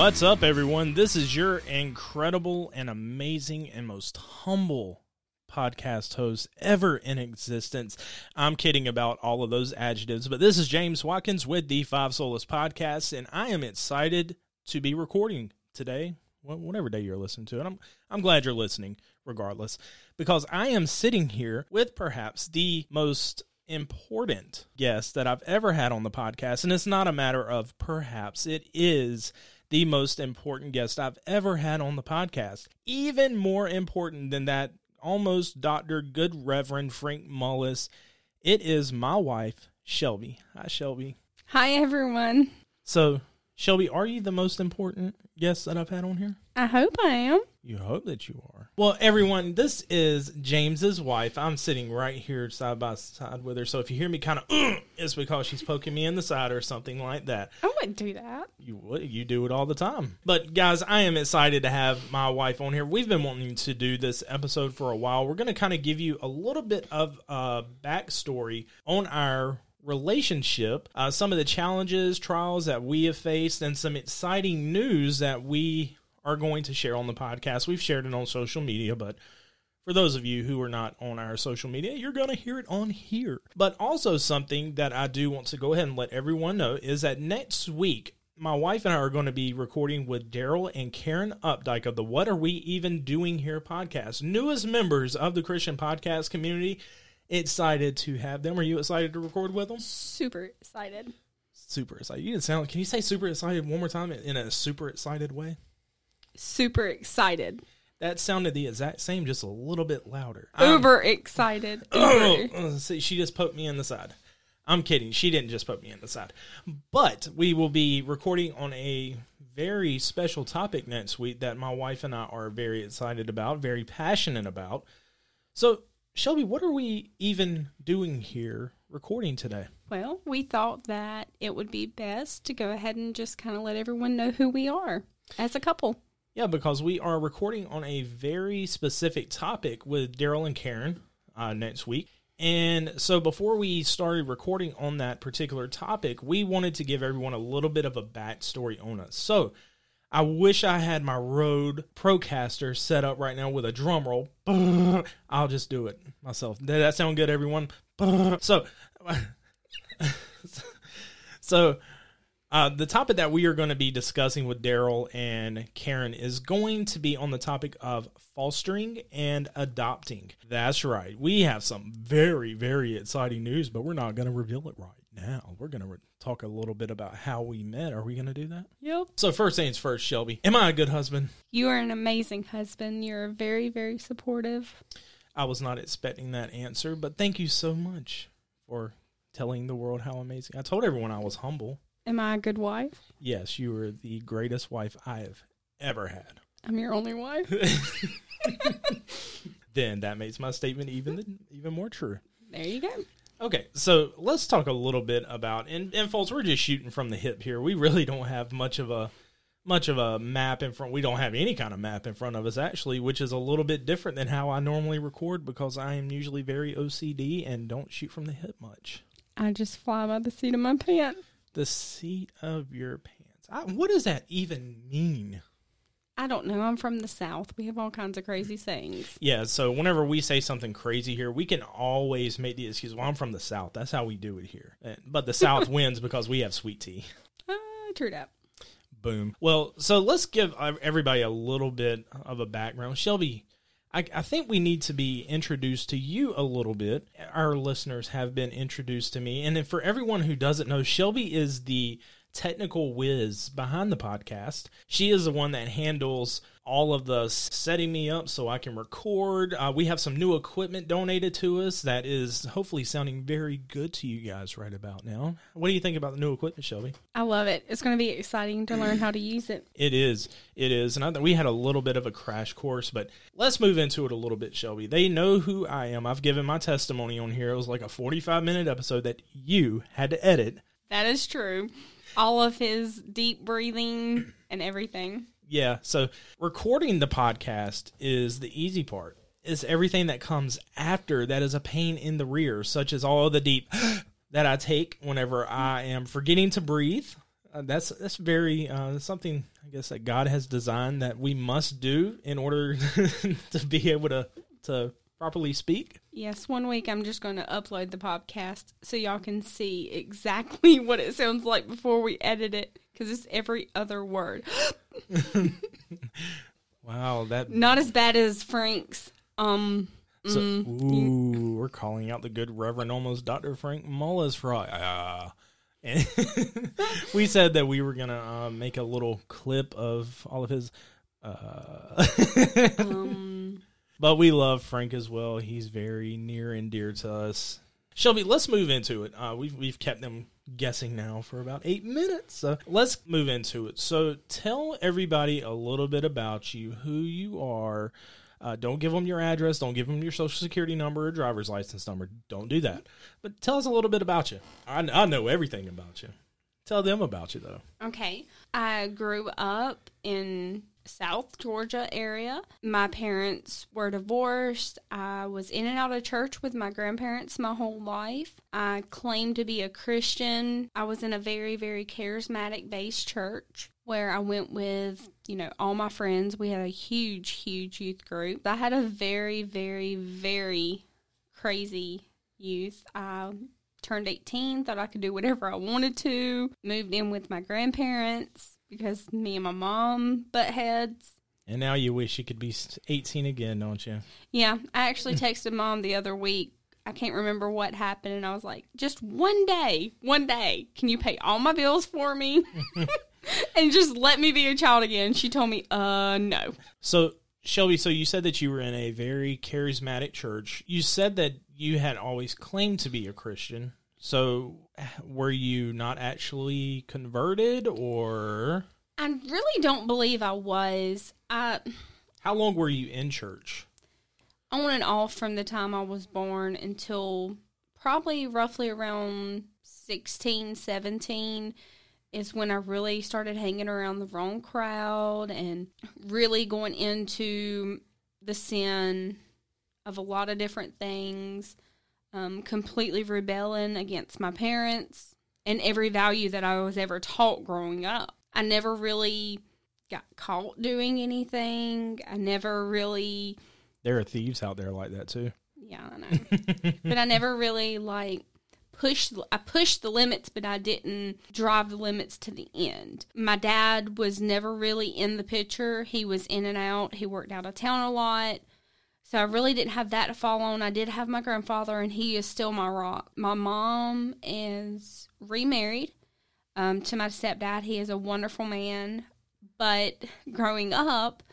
What's up, everyone? This is your incredible and amazing and most humble podcast host ever in existence. I'm kidding about all of those adjectives, but this is James Watkins with the Five Solas Podcast, and I am excited to be recording today, whatever day you're listening to it. I'm I'm glad you're listening, regardless, because I am sitting here with perhaps the most important guest that I've ever had on the podcast, and it's not a matter of perhaps it is the most important guest I've ever had on the podcast. Even more important than that, almost Dr. Good Reverend Frank Mullis. It is my wife, Shelby. Hi, Shelby. Hi, everyone. So, Shelby, are you the most important guest that I've had on here? I hope I am. You hope that you are. Well, everyone, this is James's wife. I'm sitting right here side by side with her. So if you hear me kind of, it's because she's poking me in the side or something like that. I wouldn't do that. You would. You do it all the time. But guys, I am excited to have my wife on here. We've been wanting to do this episode for a while. We're going to kind of give you a little bit of a backstory on our relationship, uh, some of the challenges, trials that we have faced, and some exciting news that we are going to share on the podcast. We've shared it on social media, but for those of you who are not on our social media, you're going to hear it on here. But also, something that I do want to go ahead and let everyone know is that next week, my wife and I are going to be recording with Daryl and Karen Updike of the What Are We Even Doing Here podcast, newest members of the Christian podcast community. Excited to have them. Are you excited to record with them? Super excited. Super excited. You didn't sound. Can you say super excited one more time in a super excited way? Super excited. That sounded the exact same, just a little bit louder. Uber excited. Uber. Oh, see, she just poked me in the side. I'm kidding. She didn't just poke me in the side. But we will be recording on a very special topic next week that my wife and I are very excited about, very passionate about. So, Shelby, what are we even doing here recording today? Well, we thought that it would be best to go ahead and just kind of let everyone know who we are as a couple. Yeah, because we are recording on a very specific topic with Daryl and Karen uh, next week. And so before we started recording on that particular topic, we wanted to give everyone a little bit of a backstory on us. So I wish I had my Rode Procaster set up right now with a drum roll. I'll just do it myself. Did that sound good, everyone? So, so uh, the topic that we are going to be discussing with Daryl and Karen is going to be on the topic of fostering and adopting. That's right. We have some very, very exciting news, but we're not going to reveal it right now. We're going to re- talk a little bit about how we met. Are we going to do that? Yep. So, first things first, Shelby, am I a good husband? You are an amazing husband. You're very, very supportive. I was not expecting that answer, but thank you so much for telling the world how amazing. I told everyone I was humble. Am I a good wife? Yes, you are the greatest wife I have ever had. I'm your only wife. then that makes my statement even even more true. There you go. Okay, so let's talk a little bit about and, and folks, we're just shooting from the hip here. We really don't have much of a much of a map in front. We don't have any kind of map in front of us actually, which is a little bit different than how I normally record because I am usually very OCD and don't shoot from the hip much. I just fly by the seat of my pants the seat of your pants. I, what does that even mean? I don't know. I'm from the South. We have all kinds of crazy sayings. Yeah, so whenever we say something crazy here, we can always make the excuse, well, I'm from the South. That's how we do it here. But the South wins because we have sweet tea. Uh, true that. Boom. Well, so let's give everybody a little bit of a background. Shelby, I, I, think we need to be introduced to you a little bit. Our listeners have been introduced to me. And for everyone who doesn't know, Shelby is the technical whiz behind the podcast. She is the one that handles all of the setting me up so I can record. Uh, we have some new equipment donated to us that is hopefully sounding very good to you guys right about now. What do you think about the new equipment, Shelby? I love it. It's going to be exciting to learn how to use it. It is. It is. And I think we had a little bit of a crash course, but let's move into it a little bit, Shelby. They know who I am. I've given my testimony on here. It was like a 45 minute episode that you had to edit. That is true all of his deep breathing and everything. Yeah. So recording the podcast is the easy part. It's everything that comes after that is a pain in the rear, such as all the deep that I take whenever I am forgetting to breathe. Uh, that's that's very uh, something I guess that God has designed that we must do in order to be able to to properly speak. Yes, one week I'm just going to upload the podcast so y'all can see exactly what it sounds like before we edit it because it's every other word. wow, that not as bad as Frank's. Um, so, mm, ooh, we're calling out the good Reverend almost Dr. Frank Mullis for uh, and we said that we were gonna uh, make a little clip of all of his. Uh, um. But we love Frank as well. He's very near and dear to us. Shelby, let's move into it. Uh, we've we've kept them guessing now for about eight minutes. So let's move into it. So tell everybody a little bit about you, who you are. Uh, don't give them your address. Don't give them your social security number or driver's license number. Don't do that. But tell us a little bit about you. I, I know everything about you. Tell them about you, though. Okay. I grew up in South Georgia area. My parents were divorced. I was in and out of church with my grandparents my whole life. I claimed to be a Christian. I was in a very, very charismatic based church where I went with, you know, all my friends. We had a huge, huge youth group. I had a very, very, very crazy youth. I turned 18, thought I could do whatever I wanted to, moved in with my grandparents because me and my mom butt heads. And now you wish you could be 18 again, don't you? Yeah. I actually texted mom the other week. I can't remember what happened. And I was like, just one day, one day, can you pay all my bills for me? and just let me be a child again. She told me, uh, no. So, Shelby, so you said that you were in a very charismatic church. You said that you had always claimed to be a Christian. So, were you not actually converted or? I really don't believe I was. I. How long were you in church? On and off from the time I was born until probably roughly around 16, 17 is when I really started hanging around the wrong crowd and really going into the sin of a lot of different things um, completely rebelling against my parents and every value that I was ever taught growing up. I never really got caught doing anything. I never really. There are thieves out there like that too. Yeah, I know. but I never really like pushed. I pushed the limits, but I didn't drive the limits to the end. My dad was never really in the picture. He was in and out. He worked out of town a lot. So I really didn't have that to fall on. I did have my grandfather, and he is still my rock. My mom is remarried um, to my stepdad. He is a wonderful man. But growing up,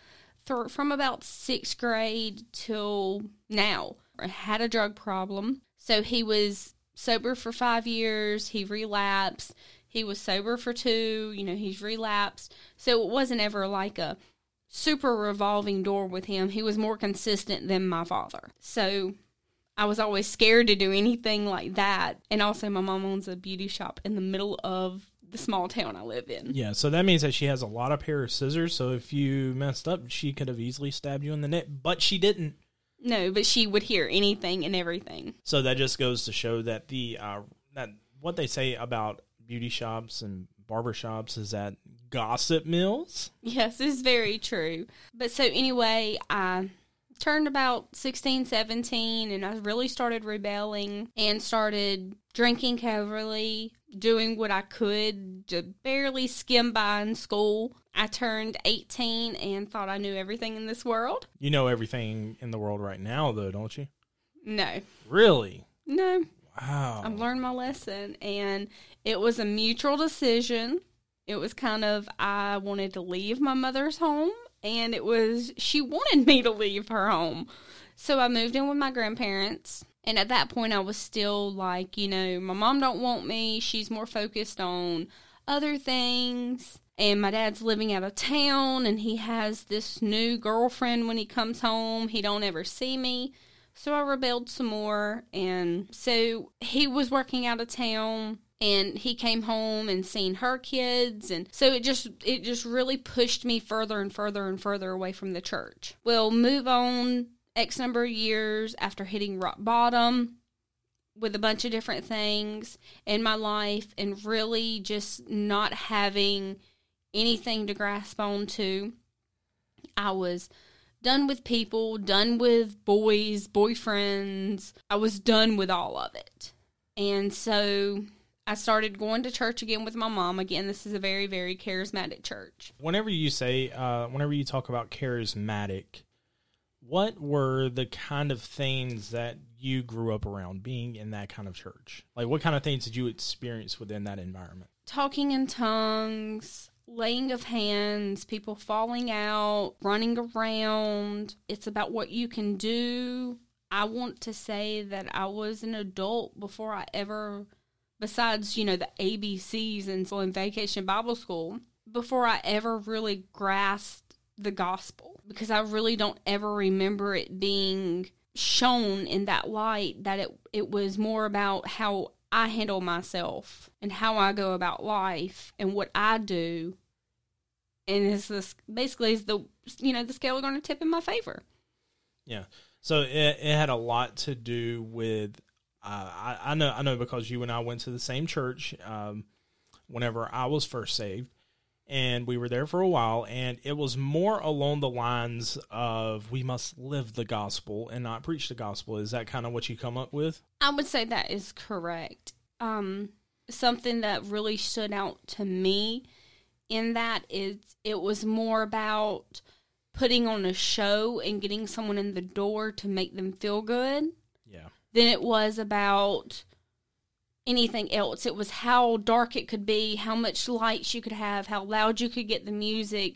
th- from about sixth grade till now, I had a drug problem. So he was sober for five years. He relapsed. He was sober for two. You know, he's relapsed. So it wasn't ever like a super revolving door with him. He was more consistent than my father. So I was always scared to do anything like that. And also, my mom owns a beauty shop in the middle of the small town I live in. Yeah, so that means that she has a lot of pair of scissors. So if you messed up, she could have easily stabbed you in the neck, but she didn't. No, but she would hear anything and everything. So that just goes to show that the uh, that what they say about beauty shops and barbershops is that gossip mills. Yes, it's very true. But so anyway, I turned about 16, 17, and I really started rebelling and started drinking heavily, doing what I could to barely skim by in school. I turned 18 and thought I knew everything in this world. You know everything in the world right now, though, don't you? No. Really? No. Wow. I've learned my lesson, and it was a mutual decision. It was kind of, I wanted to leave my mother's home, and it was, she wanted me to leave her home. So I moved in with my grandparents. And at that point, I was still like, you know, my mom don't want me. She's more focused on other things. And my dad's living out of town, and he has this new girlfriend when he comes home. He don't ever see me. So I rebelled some more. And so he was working out of town and he came home and seen her kids and so it just it just really pushed me further and further and further away from the church we'll move on x number of years after hitting rock bottom with a bunch of different things in my life and really just not having anything to grasp onto. I was done with people, done with boys, boyfriends. I was done with all of it. And so I started going to church again with my mom. Again, this is a very, very charismatic church. Whenever you say, uh, whenever you talk about charismatic, what were the kind of things that you grew up around being in that kind of church? Like, what kind of things did you experience within that environment? Talking in tongues, laying of hands, people falling out, running around. It's about what you can do. I want to say that I was an adult before I ever, besides, you know, the ABCs and so in vacation Bible school, before I ever really grasped the gospel because I really don't ever remember it being shown in that light that it it was more about how I handle myself and how I go about life and what I do. And is this basically is the you know the scale going to tip in my favor? Yeah. So it, it had a lot to do with uh, I, I know I know because you and I went to the same church um, whenever I was first saved, and we were there for a while and it was more along the lines of we must live the gospel and not preach the gospel. Is that kind of what you come up with? I would say that is correct. Um, something that really stood out to me in that is it was more about putting on a show and getting someone in the door to make them feel good yeah. than it was about anything else. It was how dark it could be, how much lights you could have, how loud you could get the music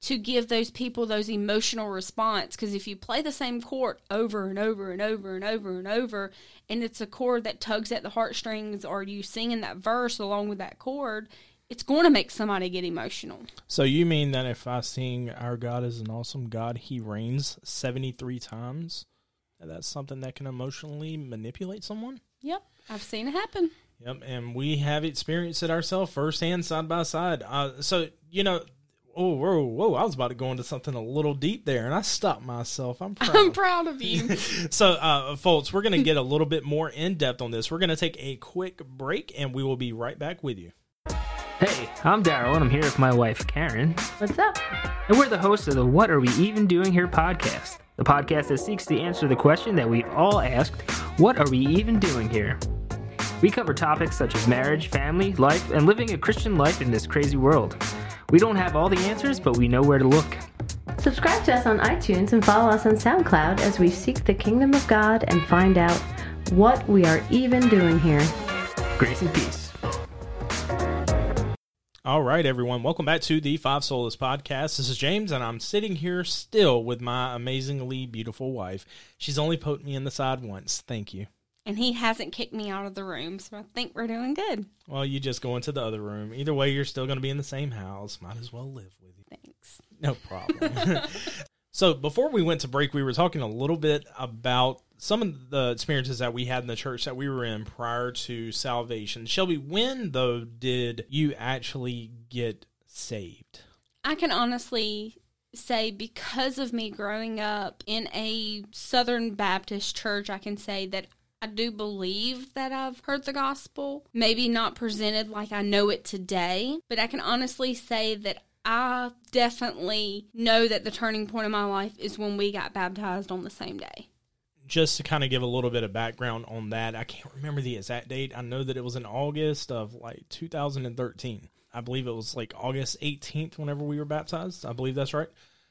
to give those people those emotional response. Because if you play the same chord over and over and over and over and over and it's a chord that tugs at the heartstrings or you sing in that verse along with that chord it's going to make somebody get emotional. So you mean that if i sing our god is an awesome god he reigns 73 times that's something that can emotionally manipulate someone yep I've seen it happen. Yep, and we have experienced it ourselves firsthand, side by side. Uh, so you know, oh whoa, whoa! I was about to go into something a little deep there, and I stopped myself. I'm proud. I'm proud of you. so, uh, folks, we're going to get a little bit more in depth on this. We're going to take a quick break, and we will be right back with you. Hey, I'm Daryl, and I'm here with my wife Karen. What's up? And we're the hosts of the "What Are We Even Doing Here" podcast, the podcast that seeks to answer the question that we've all asked: What are we even doing here? We cover topics such as marriage, family, life, and living a Christian life in this crazy world. We don't have all the answers, but we know where to look. Subscribe to us on iTunes and follow us on SoundCloud as we seek the kingdom of God and find out what we are even doing here. Grace and peace. All right, everyone. Welcome back to the Five Solas podcast. This is James, and I'm sitting here still with my amazingly beautiful wife. She's only poked me in the side once. Thank you and he hasn't kicked me out of the room, so I think we're doing good. Well, you just go into the other room. Either way, you're still going to be in the same house. Might as well live with you. Thanks. No problem. so, before we went to break, we were talking a little bit about some of the experiences that we had in the church that we were in prior to salvation. Shelby, when though did you actually get saved? I can honestly say because of me growing up in a Southern Baptist church, I can say that I do believe that I've heard the gospel, maybe not presented like I know it today, but I can honestly say that I definitely know that the turning point of my life is when we got baptized on the same day. Just to kind of give a little bit of background on that, I can't remember the exact date. I know that it was in August of like 2013. I believe it was like August 18th whenever we were baptized. I believe that's right.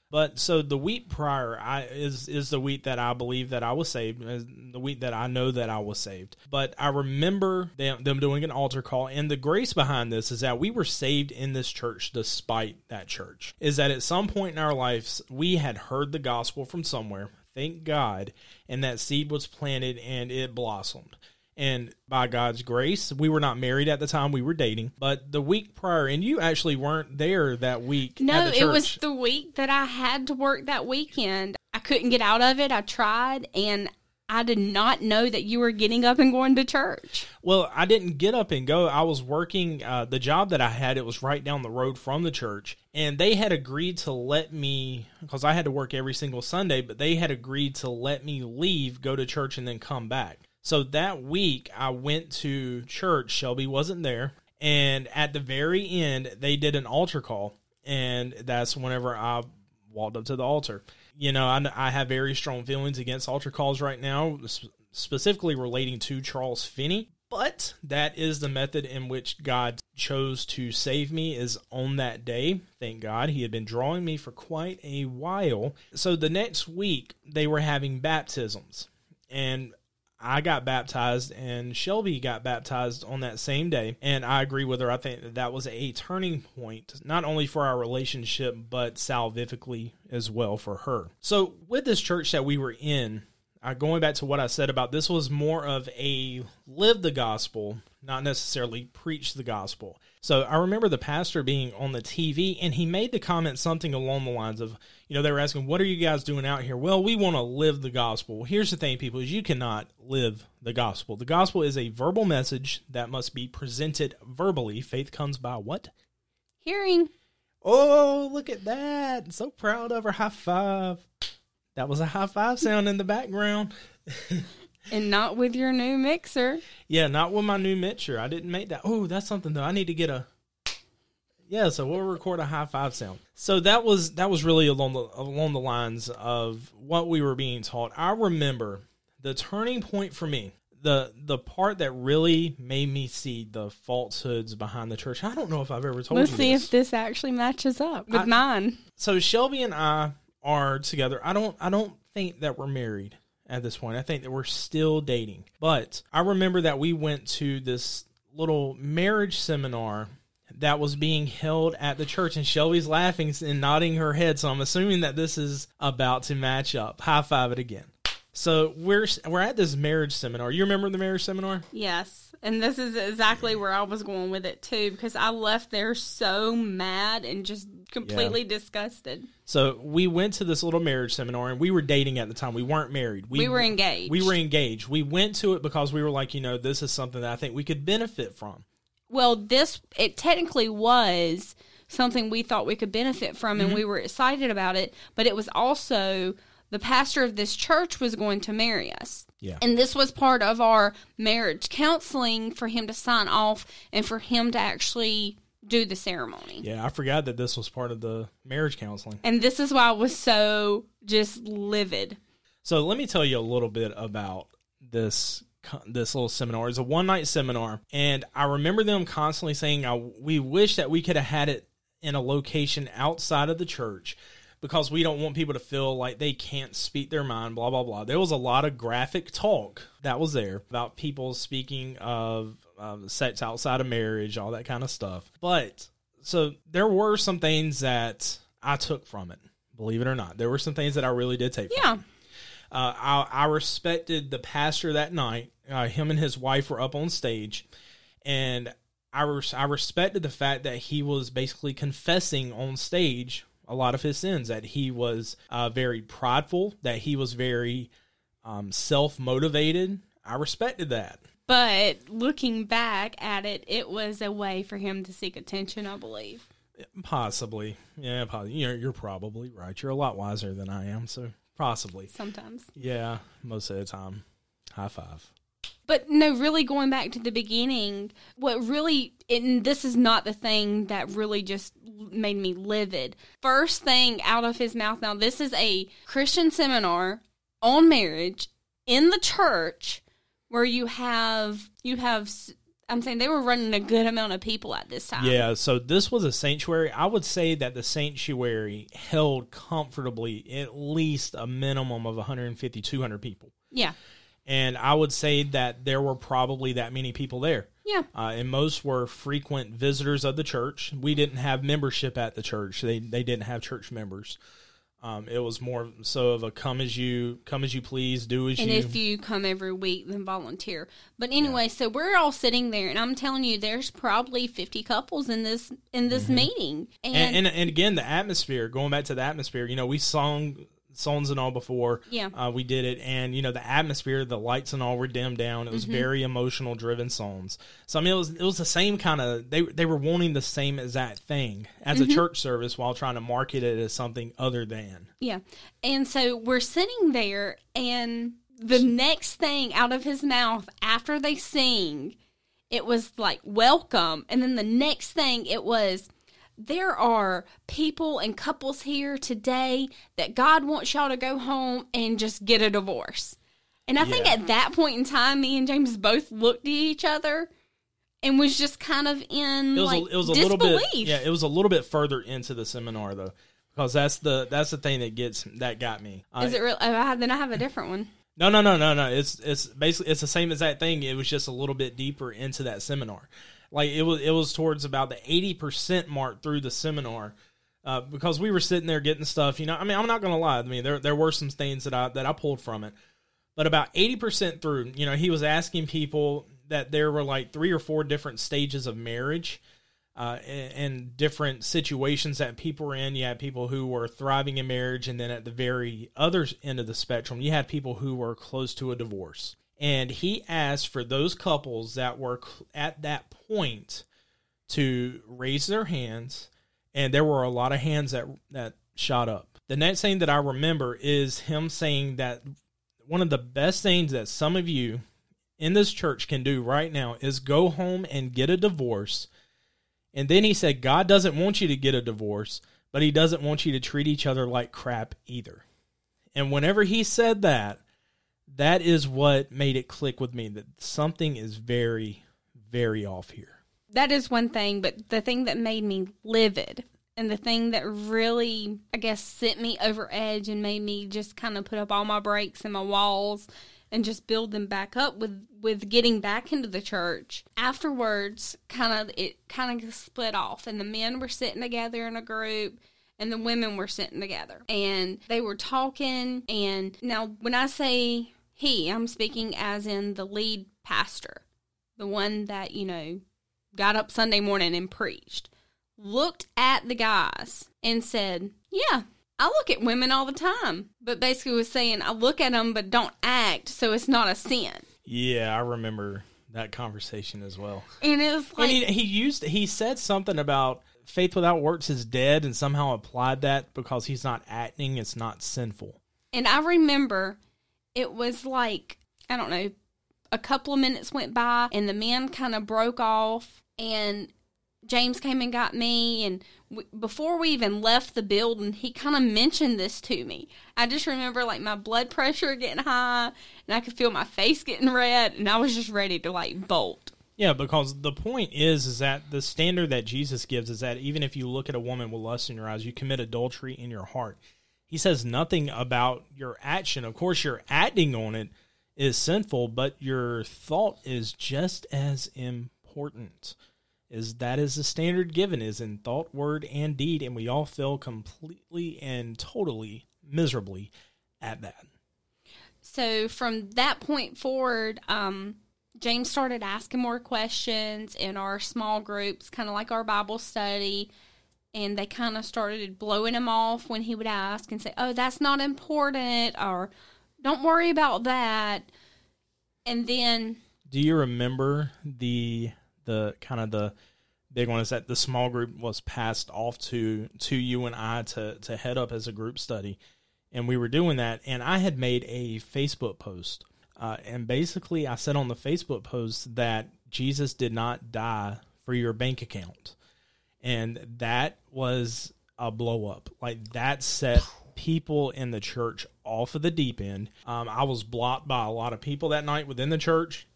But so the week prior I, is is the week that I believe that I was saved, the week that I know that I was saved. But I remember them, them doing an altar call, and the grace behind this is that we were saved in this church despite that church. Is that at some point in our lives we had heard the gospel from somewhere, thank God, and that seed was planted and it blossomed and by God's grace, we were not married at the time. We were dating. But the week prior, and you actually weren't there that week. No, it was the week that I had to work that weekend. I couldn't get out of it. I tried, and I did not know that you were getting up and going to church. Well, I didn't get up and go. I was working uh, the job that I had. It was right down the road from the church, and they had agreed to let me because I had to work every single Sunday. But they had agreed to let me leave, go to church, and then come back. So that week, I went to church. Shelby wasn't there. And at the very end, they did an altar call. And that's whenever I walked up to the altar. You know, I, I have very strong feelings against altar calls right now, specifically relating to Charles Finney. But that is the method in which God chose to save me is on that day. Thank God. He had been drawing me for quite a while. So the next week they were having baptisms. And I got baptized and Shelby got baptized on that same day. And I agree with her. I think that that was a turning point, not only for our relationship, but salvifically as well for her. So, with this church that we were in, uh, going back to what I said about this was more of a live the gospel, not necessarily preach the gospel. So I remember the pastor being on the TV and he made the comment something along the lines of, you know, they were asking, what are you guys doing out here? Well, we want to live the gospel. Here's the thing, people, is you cannot live the gospel. The gospel is a verbal message that must be presented verbally. Faith comes by what? Hearing. Oh, look at that. So proud of her. High five. That was a high five sound in the background. and not with your new mixer. Yeah, not with my new mixer. I didn't make that. Oh, that's something though. I need to get a. Yeah, so we'll record a high five sound. So that was that was really along the along the lines of what we were being taught. I remember the turning point for me the the part that really made me see the falsehoods behind the church. I don't know if I've ever told Let's you. see this. if this actually matches up with I, mine. So Shelby and I are together. I don't I don't think that we're married at this point. I think that we're still dating. But I remember that we went to this little marriage seminar that was being held at the church and Shelby's laughing and nodding her head so I'm assuming that this is about to match up. High five it again. So we're we're at this marriage seminar. You remember the marriage seminar? Yes. And this is exactly where I was going with it too because I left there so mad and just completely yeah. disgusted. So we went to this little marriage seminar and we were dating at the time. We weren't married. We, we were engaged. We were engaged. We went to it because we were like, you know, this is something that I think we could benefit from. Well, this it technically was something we thought we could benefit from and mm-hmm. we were excited about it, but it was also the pastor of this church was going to marry us. Yeah. And this was part of our marriage counseling for him to sign off and for him to actually do the ceremony. Yeah, I forgot that this was part of the marriage counseling. And this is why I was so just livid. So let me tell you a little bit about this this little seminar. It's a one night seminar, and I remember them constantly saying, "We wish that we could have had it in a location outside of the church because we don't want people to feel like they can't speak their mind, blah, blah, blah. There was a lot of graphic talk that was there about people speaking of um, sex outside of marriage, all that kind of stuff. But so there were some things that I took from it, believe it or not. There were some things that I really did take from it. yeah. Uh, I, I, respected the pastor that night. Uh, him and his wife were up on stage, and I, res- I respected the fact that he was basically confessing on stage a lot of his sins that he was uh, very prideful that he was very um, self-motivated i respected that but looking back at it it was a way for him to seek attention i believe. Possibly. Yeah possibly. You're, you're probably right. You're a lot wiser than i am so possibly. Sometimes. Yeah most of the time. High five. But no, really going back to the beginning, what really, and this is not the thing that really just made me livid. First thing out of his mouth, now this is a Christian seminar on marriage in the church where you have, you have, I'm saying they were running a good amount of people at this time. Yeah, so this was a sanctuary. I would say that the sanctuary held comfortably at least a minimum of 150, 200 people. Yeah and I would say that there were probably that many people there. Yeah. Uh, and most were frequent visitors of the church. We didn't have membership at the church. They they didn't have church members. Um, it was more so of a come as you come as you please, do as and you. And if you come every week, then volunteer. But anyway, yeah. so we're all sitting there, and I'm telling you, there's probably 50 couples in this in this mm-hmm. meeting. And, and, and and again, the atmosphere. Going back to the atmosphere, you know, we sung songs and all before. Yeah. Uh, we did it, and you know the atmosphere, the lights and all were dimmed down. It was mm-hmm. very emotional driven songs. So I mean, it was it was the same kind of they they were wanting the same exact thing as mm-hmm. a church service while trying to market it as something other than. Yeah, and so we're sitting there, and the next thing out of his mouth after they sing, it was like welcome, and then the next thing it was there are people and couples here today that God wants y'all to go home and just get a divorce. And I think at that point in time, me and James both looked at each other and was just kind of in It was like a, it was a disbelief. little bit yeah, it was a little bit further into the seminar though. Because that's the that's the thing that gets that got me. Is it real? Oh, then I have a different one. No, no, no, no, no. It's it's basically it's the same exact thing. It was just a little bit deeper into that seminar. Like it was it was towards about the eighty percent mark through the seminar. Uh, because we were sitting there getting stuff, you know. I mean, I'm not gonna lie. I mean, there there were some things that I that I pulled from it, but about eighty percent through, you know, he was asking people that there were like three or four different stages of marriage, uh, and, and different situations that people were in. You had people who were thriving in marriage, and then at the very other end of the spectrum, you had people who were close to a divorce. And he asked for those couples that were at that point to raise their hands, and there were a lot of hands that that shot up. The next thing that I remember is him saying that one of the best things that some of you in this church can do right now is go home and get a divorce. And then he said, God doesn't want you to get a divorce, but he doesn't want you to treat each other like crap either. And whenever he said that, that is what made it click with me that something is very, very off here. That is one thing, but the thing that made me livid and the thing that really, I guess, sent me over edge and made me just kind of put up all my brakes and my walls and just build them back up with with getting back into the church. Afterwards, kind of it kind of split off, and the men were sitting together in a group. And the women were sitting together and they were talking. And now, when I say he, I'm speaking as in the lead pastor, the one that, you know, got up Sunday morning and preached, looked at the guys and said, Yeah, I look at women all the time. But basically was saying, I look at them, but don't act, so it's not a sin. Yeah, I remember that conversation as well. And it was like, he, he used he said something about faith without works is dead and somehow applied that because he's not acting it's not sinful and I remember it was like, I don't know, a couple of minutes went by and the men kind of broke off and James came and got me and w- before we even left the building he kind of mentioned this to me. I just remember like my blood pressure getting high and i could feel my face getting red and i was just ready to like bolt. Yeah because the point is is that the standard that jesus gives is that even if you look at a woman with lust in your eyes you commit adultery in your heart he says nothing about your action. Of course your acting on it is sinful but your thought is just as important. Is that is the standard given is in thought, word, and deed, and we all fail completely and totally miserably at that. so from that point forward um james started asking more questions in our small groups kind of like our bible study and they kind of started blowing him off when he would ask and say oh that's not important or don't worry about that. And then Do you remember the the kind of the big one? Is that the small group was passed off to to you and I to to head up as a group study, and we were doing that, and I had made a Facebook post, uh, and basically I said on the Facebook post that Jesus did not die for your bank account, and that was a blow up. Like that set people in the church off of the deep end. Um, I was blocked by a lot of people that night within the church.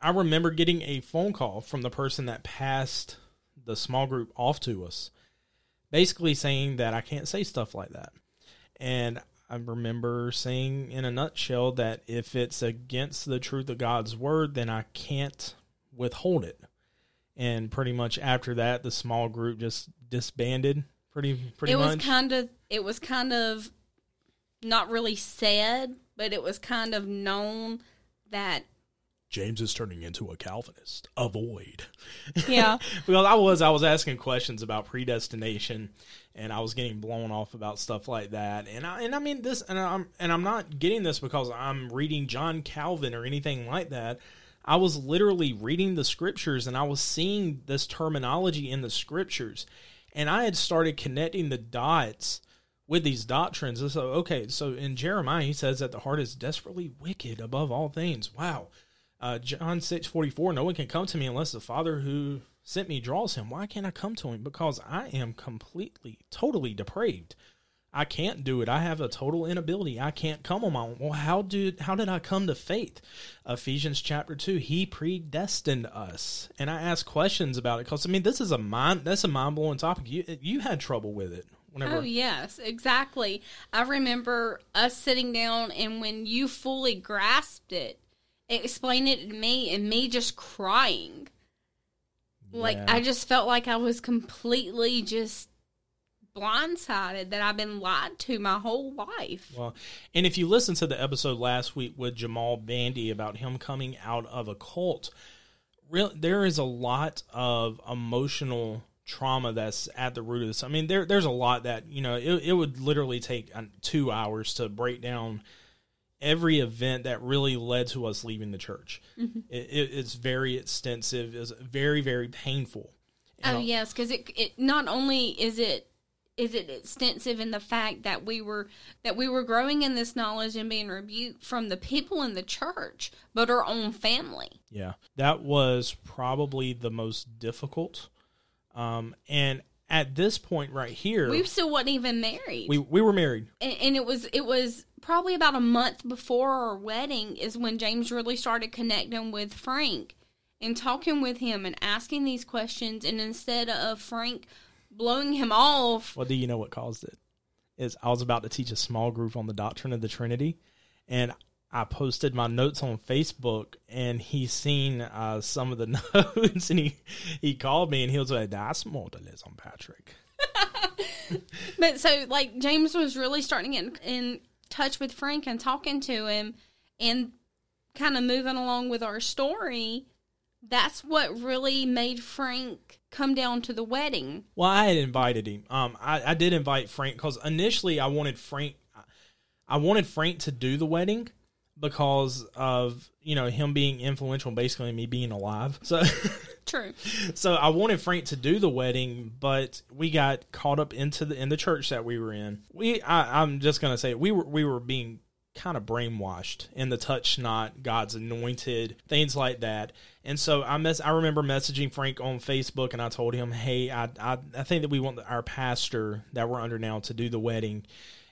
I remember getting a phone call from the person that passed the small group off to us, basically saying that I can't say stuff like that. And I remember saying in a nutshell that if it's against the truth of God's word, then I can't withhold it. And pretty much after that, the small group just disbanded. Pretty pretty it much. was kind of it was kind of not really said but it was kind of known that James is turning into a Calvinist. Avoid. yeah well, I was I was asking questions about predestination, and I was getting blown off about stuff like that. And I and I mean this, and I'm and I'm not getting this because I'm reading John Calvin or anything like that. I was literally reading the scriptures, and I was seeing this terminology in the scriptures, and I had started connecting the dots with these doctrines. And so, okay, so in Jeremiah, he says that the heart is desperately wicked above all things. Wow. Uh, John six forty four. No one can come to me unless the Father who sent me draws him. Why can't I come to him? Because I am completely, totally depraved. I can't do it. I have a total inability. I can't come on my own. Well, how did how did I come to faith? Ephesians chapter two. He predestined us, and I ask questions about it because I mean this is a mind that's a mind blowing topic. You you had trouble with it. Whenever, Oh yes, exactly. I remember us sitting down and when you fully grasped it, explain it to me and me just crying. Like Yeah. I just felt like I was completely just blindsided that I've been lied to my whole life. Well, and if you listen to the episode last week with Jamal Bandy about him coming out of a cult, real there is a lot of emotional trauma that's at the root of this. I mean, there there's a lot that you know it, it would literally take two hours to break down every event that really led to us leaving the church. Mm-hmm. It, it, it's very extensive. It's very very painful. And Oh yes, because it it not only is it is it extensive in the fact that we were that we were growing in this knowledge and being rebuked from the people in the church, but our own family. Yeah, that was probably the most difficult. Um, and at this point right here, We still wasn't even married, we we were married. and, and it was it was probably about a month before our wedding is when James really started connecting with Frank and talking with him and asking these questions, and instead of Frank blowing him off, Well, do you know what caused it? Is I was about to teach a small group on the doctrine of the Trinity, and I posted my notes on Facebook, and he seen uh, some of the notes, and he he called me, and he was like, "That's modalism, Patrick." But so, like, James was really starting to get in, in touch with Frank and talking to him and kind of moving along with our story. That's what really made Frank come down to the wedding. Well, I had invited him. Um, I, I did invite Frank because initially I wanted Frank, I wanted Frank to do the wedding because of you know him being influential, basically me being alive. So, True. so I wanted Frank to do the wedding, but we got caught up into the in the church that we were in. We, I, I'm just gonna say we were we were being kind of brainwashed in the touch not God's anointed things like that. And so I mess I remember messaging Frank on Facebook and I told him, "Hey, I I, I think that we want our pastor that we're under now to do the wedding."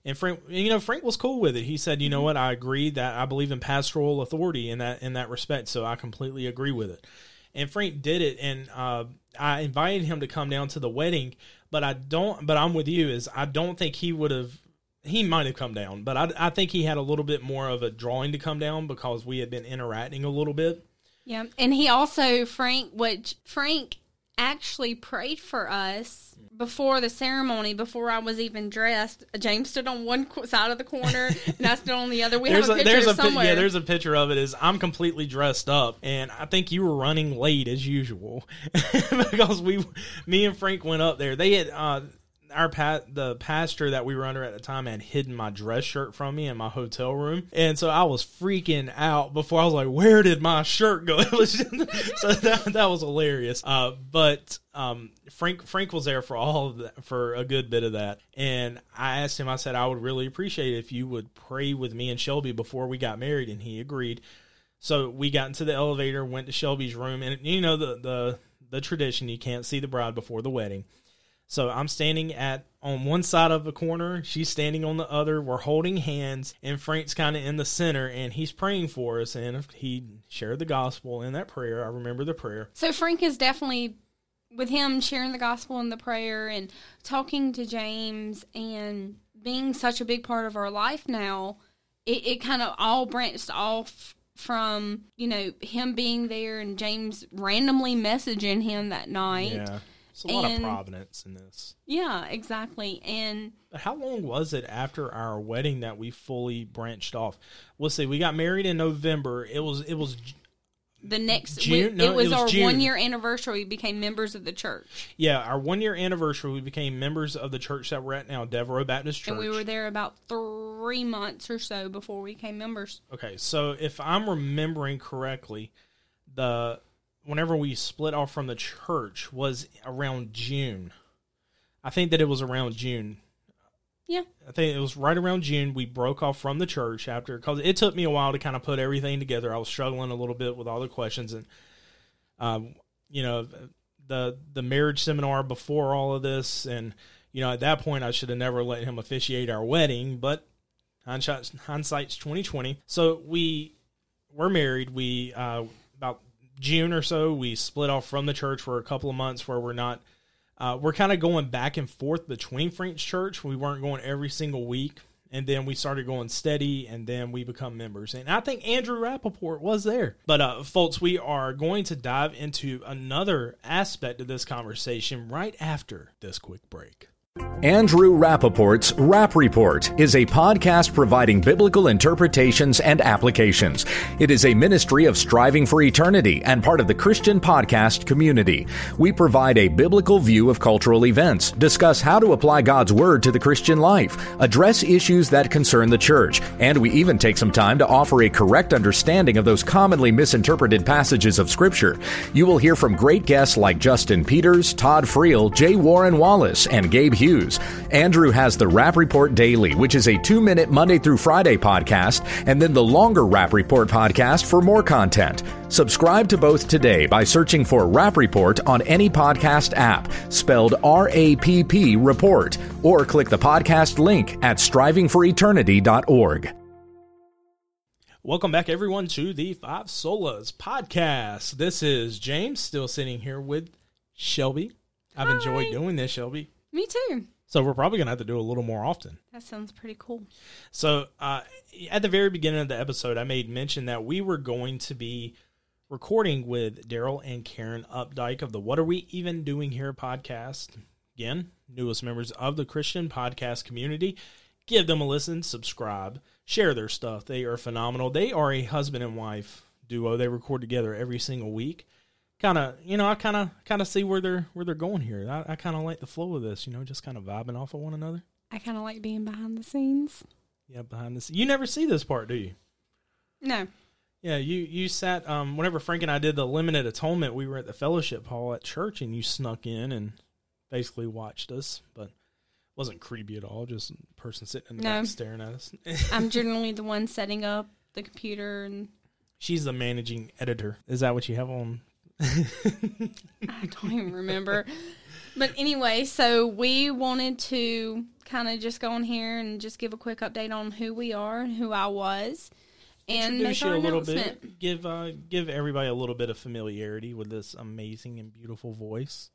And Frank, you know, Frank was cool with it. He said, "You know what? I agree that I believe in pastoral authority in that in that respect, so I completely agree with it." And Frank did it, and uh, I invited him to come down to the wedding. But I don't. But I'm with you. Is I don't think he would have. He might have come down, but I, I think he had a little bit more of a drawing to come down because we had been interacting a little bit. Yeah. And he also, Frank, which Frank actually prayed for us before the ceremony, before I was even dressed. James stood on one side of the corner and I stood on the other. We there's have a a, picture there's a somewhere. yeah there's a picture of it is I'm completely dressed up and I think you were running late as usual because we me and Frank went up there they had uh our pa- the pastor that we were under at the time had hidden my dress shirt from me in my hotel room. And so I was freaking out before I was like where did my shirt go? So that, that was hilarious. Uh but um Frank Frank was there for all of that for a good bit of that. And I asked him I said I would really appreciate it if you would pray with me and Shelby before we got married. And he agreed. So we got into the elevator went to Shelby's room. And you know the the the tradition you can't see the bride before the wedding so I'm standing at on one side of the corner, she's standing on the other. We're holding hands, and Frank's kind of in the center, and he's praying for us. And he shared the gospel in that prayer. I remember the prayer. So Frank is definitely with him sharing the gospel and the prayer and talking to James and being such a big part of our life now. It, it kind of all branched off from you know him being there and James randomly messaging him that night. Yeah, it's a lot of providence in this. Yeah, exactly. And But how long was it after our wedding that we fully branched off? We'll see. We got married in November. It was it was the next June? we- No, it was it was our June. one year anniversary. We became members of the church, yeah our one year anniversary. We became members of the church that we're at now, Devereaux Baptist Church. and we were there about three months or so before we became members. Okay, so if I'm remembering correctly, the whenever we split off from the church was around June. I think that it was around June. Yeah. I think it was right around June. We broke off from the church after because it took me a while to kind of put everything together. I was struggling a little bit with all the questions, and um, you know, the the marriage seminar before all of this, and you know, at that point, I should have never let him officiate our wedding. But hindsight, hindsight's twenty twenty. So we were married. We uh, June or so, we split off from the church for a couple of months where we're not uh, we're kind of going back and forth between French Church. We weren't going every single week. And then we started going steady, and then we become members. And I think Andrew Rappaport was there. But, uh, folks, we are going to dive into another aspect of this conversation right after this quick break. Andrew Rappaport's Rap Report is a podcast providing biblical interpretations and applications. It is a ministry of striving for eternity and part of the Christian podcast community. We provide a biblical view of cultural events, discuss how to apply God's Word to the Christian life, address issues that concern the church, and we even take some time to offer a correct understanding of those commonly misinterpreted passages of Scripture. You will hear from great guests like Justin Peters, Todd Friel, J. Warner Wallace, and Gabe Hughes. Andrew has the Rap Report Daily, which is a two minute Monday through Friday podcast, and then the longer Rap Report podcast for more content. Subscribe to both today by searching for Rap Report on any podcast app, spelled R A P P Report, or click the podcast link at strivingforeternity.org. Welcome back, everyone, to the Five Solas podcast. This is James, still sitting here with Shelby. I've Hi. enjoyed doing this, Shelby. Me too. So we're probably going to have to do a little more often. That sounds pretty cool. So uh, at the very beginning of the episode, I made mention that we were going to be recording with Daryl and Karen Updike of the What Are We Even Doing Here podcast. Again, newest members of the Christian podcast community. Give them a listen, subscribe, share their stuff. They are phenomenal. They are a husband and wife duo. They record together every single week. Kind of, you know, I kind of, kind of see where they're where they're going here. I, I kind of like the flow of this. You know, just kind of vibing off of one another. I kind of like being behind the scenes. Yeah, behind this, you never see this part, do you? No. Yeah, you you sat um whenever Frank and I did the limited atonement, we were at the fellowship hall at church and you snuck in and basically watched us, but it wasn't creepy at all, just a person sitting in the No. back staring at us. I'm generally the one setting up the computer and She's the managing editor. Is that what you have on? I don't even remember. But anyway, so we wanted to kind of just go on here and just give a quick update on who we are and who I was. And Introduce make you our a little bit. Give uh give everybody a little bit of familiarity with this amazing and beautiful voice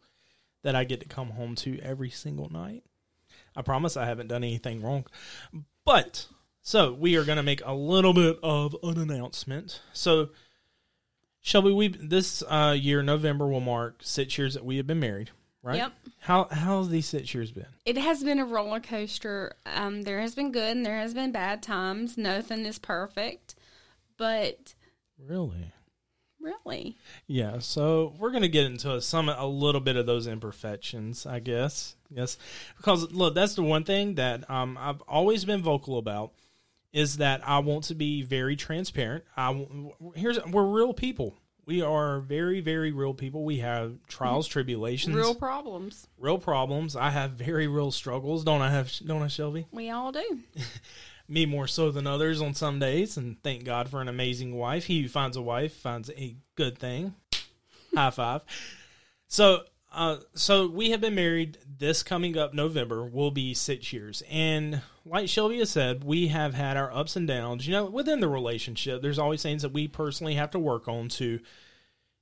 that I get to come home to every single night. I promise I haven't done anything wrong. But so we are going to make a little bit of an announcement. So Shelby, we this uh, year November will mark six years that we have been married, right? Yep. How how's these six years been? It has been a roller coaster. Um, there has been good and there has been bad times. Nothing is perfect, but Really? really, Yeah, so we're gonna get into a, some a little bit of those imperfections, I guess. Yes, because look, that's the one thing that um, I've always been vocal about is that I want to be very transparent. I here's we're real people. We are very very real people. We have trials, tribulations, real problems. real problems. I have very real struggles. Don't I have? Don't I, Shelby? We all do. me more so than others on some days, and thank God for an amazing wife. He who finds a wife finds a good thing. High five. So, uh, so we have been married. This coming up November will be six years, and like Shelby has said, we have had our ups and downs. You know, within the relationship, there's always things that we personally have to work on to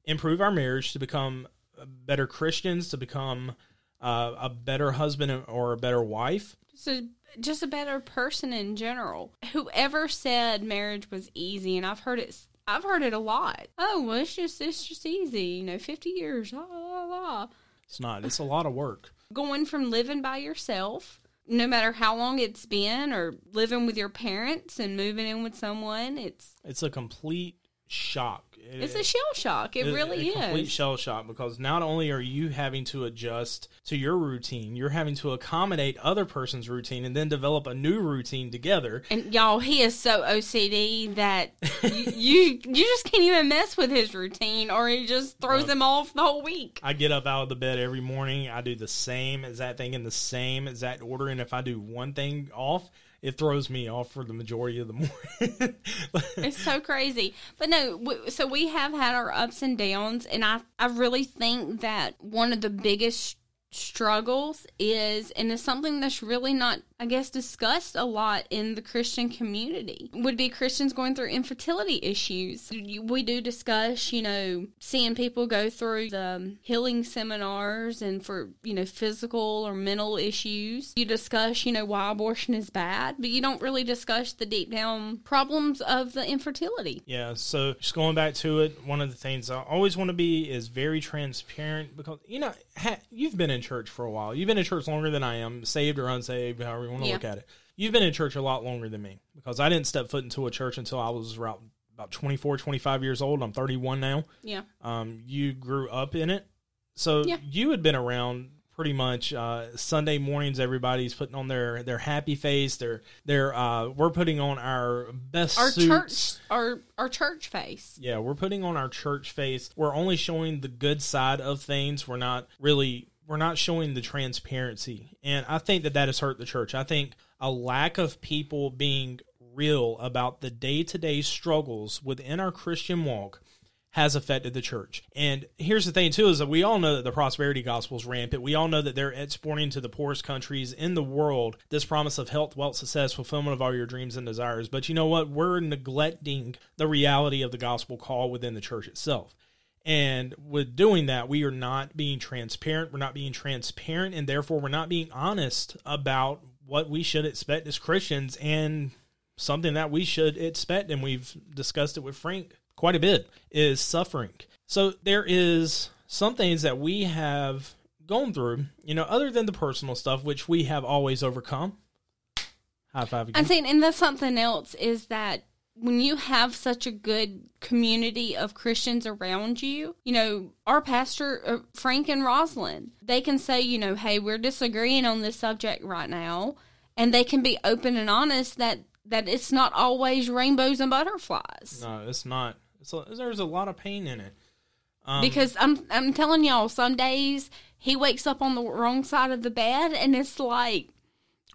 improve our marriage, to become better Christians, to become uh, a better husband or a better wife. So just a better person in general. Whoever said marriage was easy, and I've heard it. I've heard it a lot. Oh, well, it's just it's just easy. You know, fifty years. La la la. It's not. It's a lot of work. Going from living by yourself, no matter how long it's been, or living with your parents and moving in with someone, it's it's a complete shock It's a shell shock. It, a- really a complete shell shock because not only are you having to adjust to your routine, you're having to accommodate other person's routine and then develop a new routine together. and y'all, he is so OCD that you, you you just can't even mess with his routine, or he just throws him off the whole week. I get up out of the bed every morning. I do the same exact thing in the same exact order, and if I do one thing off, it throws me off for the majority of the morning. It's so crazy. But no, so we have had our ups and downs, and I, I really think that one of the biggest struggles is, and is something that's really not, I guess, discussed a lot in the Christian community, would be Christians going through infertility issues. We do discuss, you know, seeing people go through the healing seminars and for, you know, physical or mental issues. You discuss, you know, why abortion is bad, but you don't really discuss the deep down problems of the infertility. Yeah, so just going back to it, one of the things I always want to be is very transparent because you know you've been in church for a while. You've been in church longer than I am, saved or unsaved, however you want to Yeah. look at it. You've been in church a lot longer than me because I didn't step foot into a church until I was around about 24, 25 years old. I'm 31 now. Yeah. Um, you grew up in it, so Yeah. you had been around pretty much uh, Sunday mornings. Everybody's putting on their their happy face. They're they're uh, we're putting on our best Our suits. church, our our church face. Yeah, we're putting on our church face. We're only showing the good side of things. We're not really we're not showing the transparency. And I think that that has hurt the church. I think a lack of people being real about the day-to-day struggles within our Christian walk has affected the church. And here's the thing too is that we all know that the prosperity gospel is rampant. We all know that they're exporting to the poorest countries in the world this promise of health, wealth, success, fulfillment of all your dreams and desires. But you know what? We're neglecting the reality of the gospel call within the church itself. And with doing that, we are not being transparent. We're not being transparent, and therefore we're not being honest about what we should expect as Christians and something that we should expect, and we've discussed it with Frank quite a bit, is suffering. So there is some things that we have gone through, you know, other than the personal stuff, which we have always overcome. High five again. I'm saying, and that's something else is that when you have such a good community of Christians around you, you know, our pastor, uh, Frank and Rosalind, they can say, you know, hey, we're disagreeing on this subject right now. And they can be open and honest that, that it's not always rainbows and butterflies. no, it's not. It's a, there's a lot of pain in it. Um, because I'm I'm telling y'all, some days he wakes up on the wrong side of the bed, and it's like,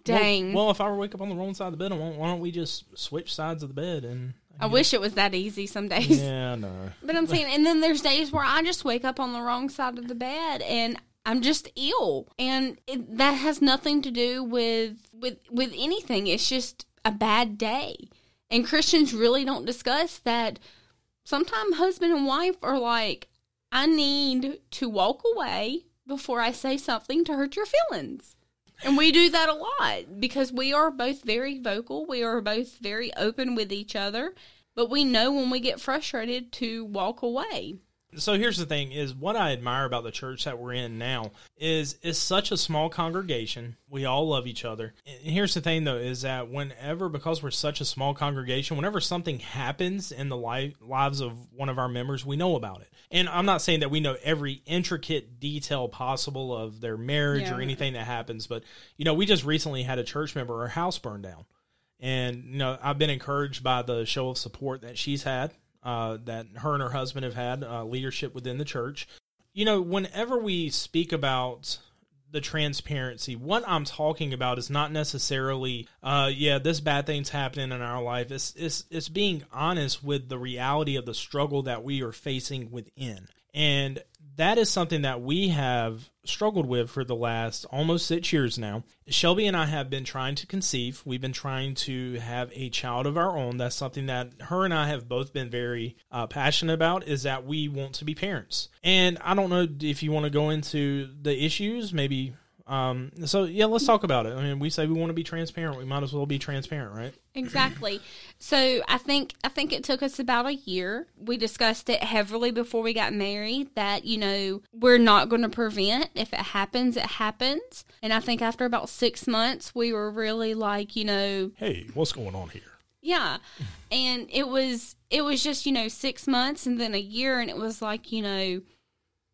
dang. Well, well, if I wake up on the wrong side of the bed, why don't we just switch sides of the bed and? I wish it was that easy some days. Yeah, no. But I'm saying, and then there's days where I just wake up on the wrong side of the bed, and I'm just ill, and it, that has nothing to do with with with anything. It's just a bad day, and Christians really don't discuss that. Sometimes husband and wife are like, I need to walk away before I say something to hurt your feelings. And we do that a lot because we are both very vocal. We are both very open with each other, but we know when we get frustrated to walk away. So here's the thing: is what I admire about the church that we're in now is it's such a small congregation. We all love each other. And here's the thing, though, is that whenever because we're such a small congregation, whenever something happens in the life, lives of one of our members, we know about it. And I'm not saying that we know every intricate detail possible of their marriage Yeah. or anything that happens, but you know, we just recently had a church member, her house burned down. And you know, I've been encouraged by the show of support that she's had, uh, that her and her husband have had, uh, leadership within the church. You know, whenever we speak about the transparency, what I'm talking about is not necessarily, uh, yeah, this bad thing's happening in our life. It's it's it's being honest with the reality of the struggle that we are facing within, and that is something that we have struggled with for the last almost six years now. Shelby and I have been trying to conceive. We've been trying to have a child of our own. That's something that her and I have both been very uh, passionate about. Is that we want to be parents, and I don't know if you want to go into the issues, maybe. Um, so yeah, let's talk about it. I mean, we say we want to be transparent. We might as well be transparent, right? Exactly. so I think I think it took us about a year. We discussed it heavily before we got married that, you know, we're not going to prevent if it happens, it happens. And I think after about 6 months we were really like, you know, Hey, what's going on here? Yeah. And it was it was just, you know, 6 months and then a year and it was like, you know,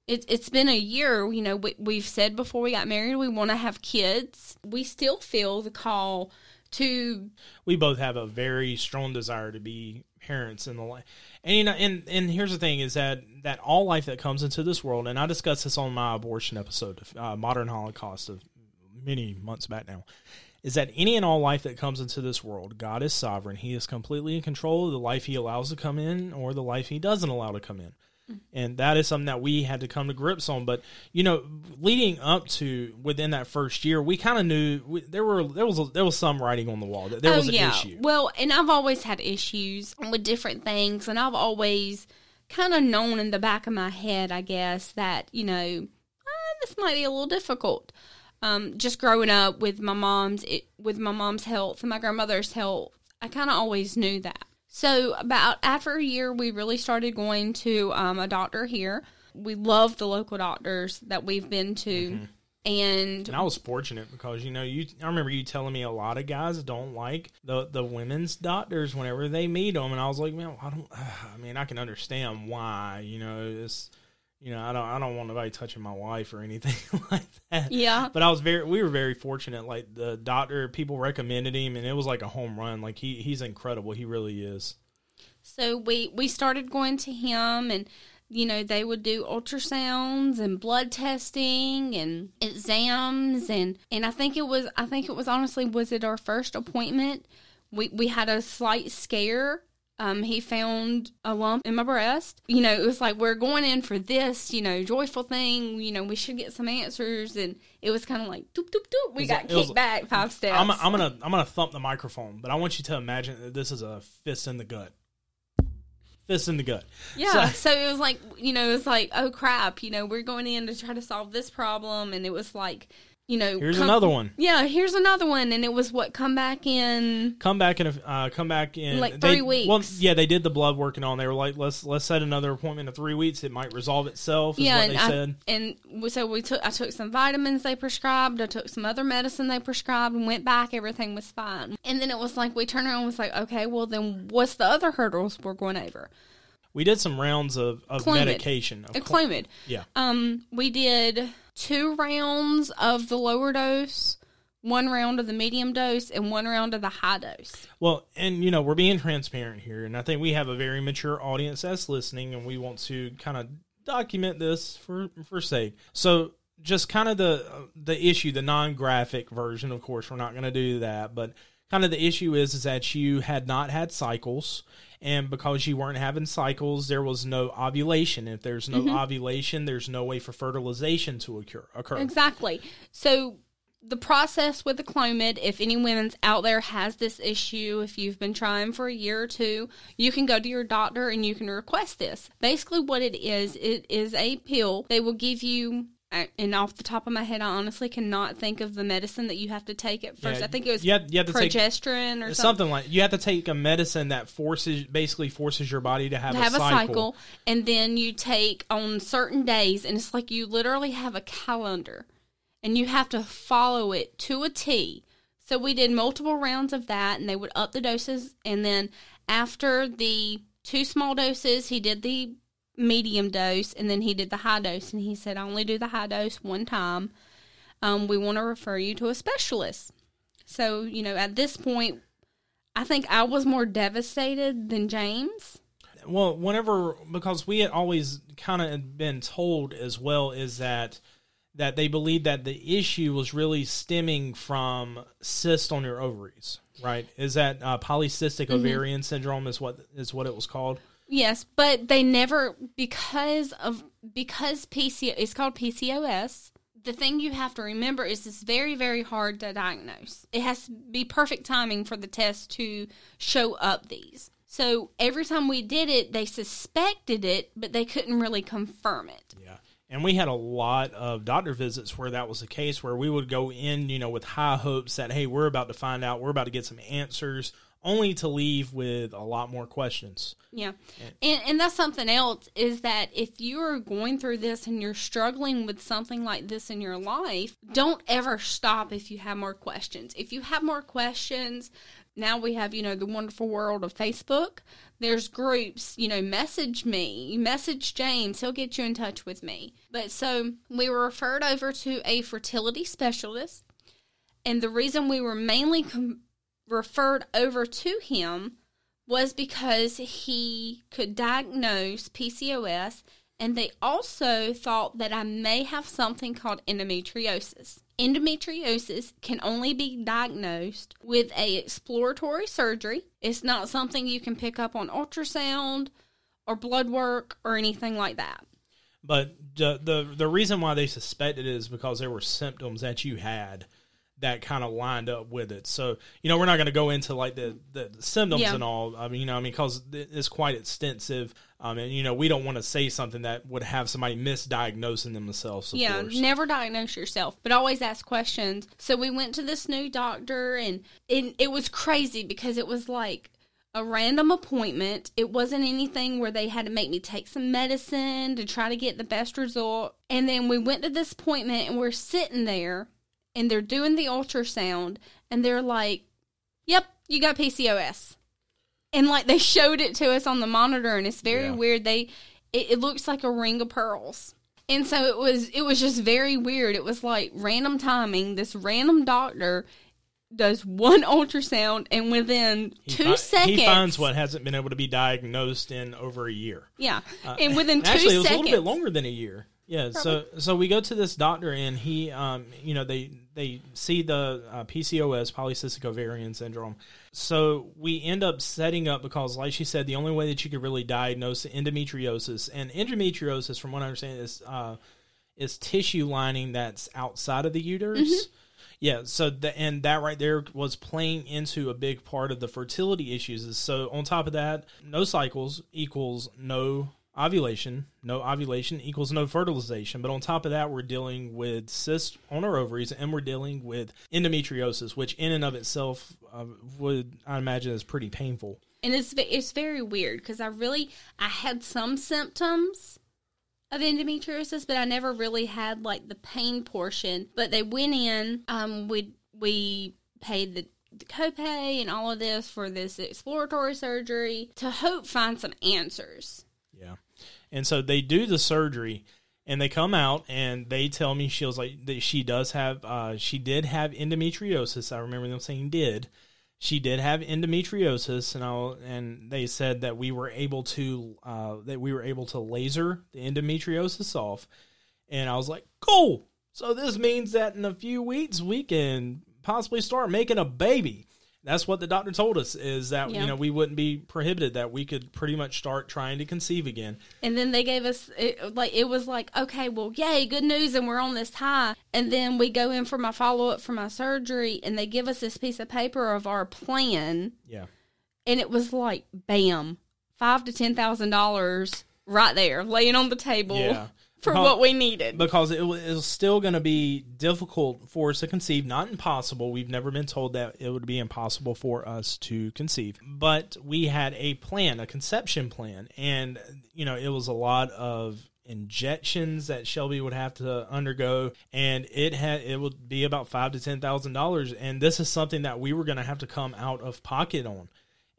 it, it's been a year, you know, we, we've said before we got married we want to have kids. We still feel the call to we both have a very strong desire to be parents in the life. And you know, and and here's the thing: is that that all life that comes into this world, and I discussed this on my abortion episode, uh, Modern Holocaust, of many months back now, is that any and all life that comes into this world, God is sovereign. He is completely in control of the life He allows to come in, or the life He doesn't allow to come in and that is something that we had to come to grips on but you know leading up to within that first year we kind of knew we, there were there was a, there was some writing on the wall that there oh was an yeah. issue Well, and I've always had issues with different things, and I've always kind of known in the back of my head, I guess, that you know ah, this might be a little difficult. Um, just growing up with my mom's it, with my mom's health and my grandmother's health, I kind of always knew that. So about after a year, we really started going to um, a doctor here. We love the local doctors that we've been to, and and I was fortunate because you know you I remember you telling me a lot of guys don't like the the women's doctors whenever they meet them and I was like man I don't I mean I can understand why you know it's you know I don't I don't want nobody touching my wife or anything like that yeah, But I was very, we were very fortunate. Like the doctor, people recommended him, and it was like a home run. Like he, he's incredible. He really is. So we we started going to him and you know they would do ultrasounds and blood testing and exams and and I think it was I think it was honestly was it our first appointment we we had a slight scare um he found a lump in my breast you know it was like we're going in for this you know joyful thing you know we should get some answers and it was kind of like doop doop doop we was got like- it was- kicked back five steps I'm, I'm gonna, I'm gonna thump the microphone, but I want you to imagine that this is a fist in the gut. Fist in the gut. Yeah. So- So, it was like, you know, it was like, oh crap, you know, we're going in to try to solve this problem. And it was like, you know, Here's come- another one. Yeah, here's another one. And it was what, come back in. Come back in, a, uh, come back in Like they- three weeks. Well, yeah, they did the blood work working on. They were like, let's let's set another appointment in three weeks. It might resolve itself. Is yeah, what and they I, said. and we- so we took. I took some vitamins they prescribed. I took some other medicine they prescribed, and went back. Everything was fine. And then it was like we turned around and was like, okay, well then, what's the other hurdles we're going over? We did some rounds of, of Clomid. medication. Of A cl- yeah. Um, we did two rounds of the lower dose, one round of the medium dose, and one round of the high dose. Well, and you know, we're being transparent here, and I think we have a very mature audience that's listening, and we want to kind of document this for for sake. So, just kind of the the issue, the non-graphic version. Of course, we're not going to do that, but kind of the issue is is that you had not had cycles, and because you weren't having cycles, there was no ovulation. If there's no mm-hmm. ovulation, there's no way for fertilization to occur. Occur. Exactly. So the process with the Clomid, if any women's out there has this issue, if you've been trying for a year or two, you can go to your doctor and you can request this. Basically, what it is, it is a pill. They will give you. Uh, And off the top of my head, I honestly cannot think of the medicine that you have to take at first. Yeah, I think it was you have- you have to take- progesterone or something. something like you have to take a medicine that forces basically forces your body to have, to a, have cycle. a cycle, and then you take on certain days, and it's like you literally have a calendar, and you have to follow it to a T. So we did multiple rounds of that, and they would up the doses, and then after the two small doses, he did the medium dose, and then he did the high dose, and he said, "I only do the high dose one time. Um, we want to refer you to a specialist." So you know, at this point, I think I was more devastated than James. Well, whenever because we had always kind of been told as well is that that they believed that the issue was really stemming from cyst on your ovaries, right? Is that uh, polycystic Mm-hmm. ovarian syndrome is what is what it was called? Yes, but they never because of because PCO it's called PCOS. The thing you have to remember is it's very very hard to diagnose. It has to be perfect timing for the test to show up these. So every time we did it, they suspected it, but they couldn't really confirm it. Yeah. And we had a lot of doctor visits where that was the case, where we would go in, you know, with high hopes that, hey, we're about to find out, we're about to get some answers, only to leave with a lot more questions. Yeah. And and that's something else is that if you're going through this and you're struggling with something like this in your life, don't ever stop if you have more questions. If you have more questions, now we have, you know, the wonderful world of Facebook. There's groups, you know, message me, message James, he'll get you in touch with me. But so we were referred over to a fertility specialist. And the reason we were mainly com- referred over to him was because he could diagnose PCOS and they also thought that I may have something called endometriosis. Endometriosis can only be diagnosed with a exploratory surgery. It's not something you can pick up on ultrasound or blood work or anything like that. But the the, the reason why they suspected it is because there were symptoms that you had that kind of lined up with it. So, you know, we're not going to go into like the, the symptoms Yeah. and all. I mean, you know, I mean, because it's quite extensive. Um, and, you know, we don't want to say something that would have somebody misdiagnosing themselves. Yeah, course. never diagnose yourself, but always ask questions. So we went to this new doctor, and it, it was crazy because it was like a random appointment. It wasn't anything where they had to make me take some medicine to try to get the best result. And then we went to this appointment, and we're sitting there, and they're doing the ultrasound, and they're like, "Yep, you got PCOS." And like they showed it to us on the monitor, and it's very Yeah. weird. They it, it looks like a ring of pearls. And so it was it was just very weird. It was like random timing. This random doctor does one ultrasound and within He two fi- seconds He finds what hasn't been able to be diagnosed in over a year. Yeah. Uh, and within two actually, it was a little bit longer than a year. Yeah, so so we go to this doctor and he, um, you know, they they see the uh, PCOS, polycystic ovarian syndrome. So we end up setting up because, like she said, the only way that you could really diagnose endometriosis and endometriosis, from what I understand, is uh, is tissue lining that's outside of the uterus. Yeah, so the, and that right there was playing into a big part of the fertility issues. So on top of that, no cycles equals no ovulation. No ovulation equals no fertilization. But on top of that, we're dealing with cysts on our ovaries, and we're dealing with endometriosis, which in and of itself uh, would I imagine is pretty painful. and it's it's very weird because I really I had some symptoms of endometriosis, but I never really had like the pain portion. But they went in, um, we we paid the, the copay and all of this for this exploratory surgery to hope find some answers. And so they do the surgery and they come out and they tell me she was like that she does have uh she did have endometriosis. I remember them saying did. She did have endometriosis and I and they said that we were able to uh that we were able to laser the endometriosis off. And I was like, "Cool. So this means that in a few weeks we can possibly start making a baby." That's what the doctor told us is that Yeah. you know we wouldn't be prohibited that we could pretty much start trying to conceive again. And then they gave us it, like it was like okay, well, yay, good news, and we're on this high. And then we go in for my follow up for my surgery, and they give us this piece of paper of our plan, Yeah. and it was like bam, five to ten thousand dollars right there, laying on the table Yeah. For Because- what we needed. Because it was, it was still going to be difficult for us to conceive, not impossible. We've never been told that it would be impossible for us to conceive, but we had a plan, a conception plan, and you know it was a lot of injections that Shelby would have to undergo, and it had it would be about five to ten thousand dollars, and this is something that we were going to have to come out of pocket on.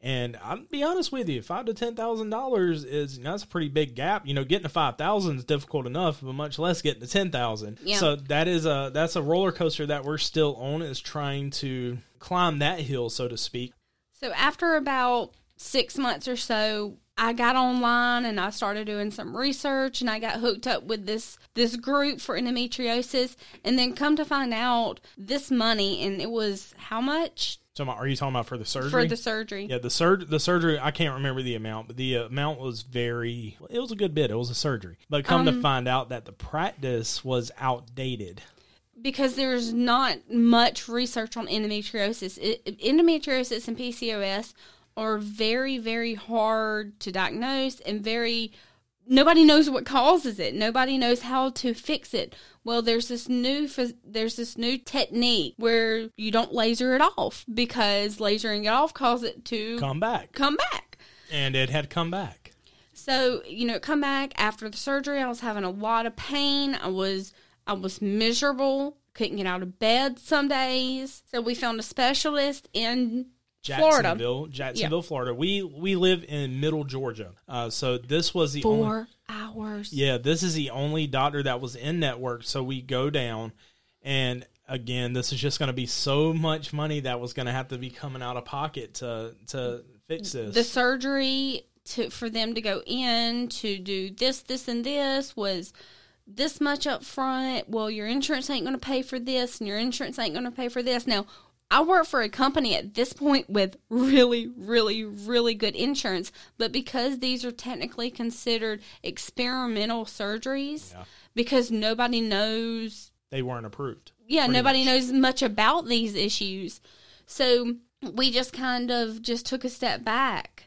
And I'll be honest with you, five to ten thousand dollars is you know, that's a pretty big gap. You know, getting to five thousand is difficult enough, but much less getting to ten thousand. Yeah. So that is a that's a roller coaster that we're still on is trying to climb that hill, so to speak. So after about six months or so, I got online and I started doing some research and I got hooked up with this this group for endometriosis and then come to find out this money and it was how much So are you talking about for the surgery? for the surgery? yeah, the sur- the surgery. I can't remember the amount, but the amount was very. It was a good bit. It was a surgery, but come Um, to find out that the practice was outdated. Because there's not much research on endometriosis. It, endometriosis and PCOS are very very hard to diagnose and very nobody knows what causes it. Nobody knows how to fix it. Well, there's this new there's this new technique where you don't laser it off because lasering it off causes it to Come back, come back. and it had come back. So, you know, come back after the surgery, I was having a lot of pain. I was I was miserable, couldn't get out of bed some days. So we found a specialist in Florida. Jacksonville, Jacksonville, Florida. We we live in Middle Georgia, uh, so this was the only, Four hours. yeah, this is the only doctor that was in network. So we go down, and again, this is just going to be so much money that was going to have to be coming out of pocket to to fix this. The surgery to for them to go in to do this, this, and this was this much up front. Well, your insurance ain't going to pay for this, and your insurance ain't going to pay for this. Now, I work for a company at this point with really, really, really good insurance, but because these are technically considered experimental surgeries, because nobody knows they weren't approved. yeah, nobody much. knows much about these issues. So we just kind of just took a step back.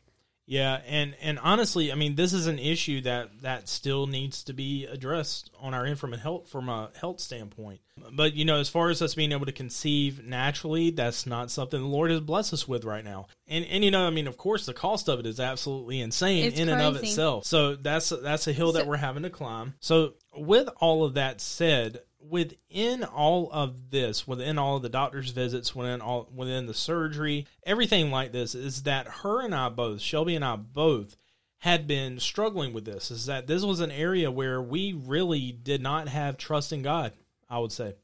Yeah, and and honestly, I mean, this is an issue that that still needs to be addressed on our a health from a health standpoint. But you know, as far as us being able to conceive naturally, that's not something the Lord has blessed us with right now. And and you know, I mean, of course, the cost of it is absolutely insane It's in and of itself. So that's that's a hill that So- we're having to climb. So with all of that said, within all of this, within all of the doctor's visits, within all within the surgery, everything like this is that her and I both, Shelby and I both had been struggling with this is that this was an area where we really did not have trust in God, I would say.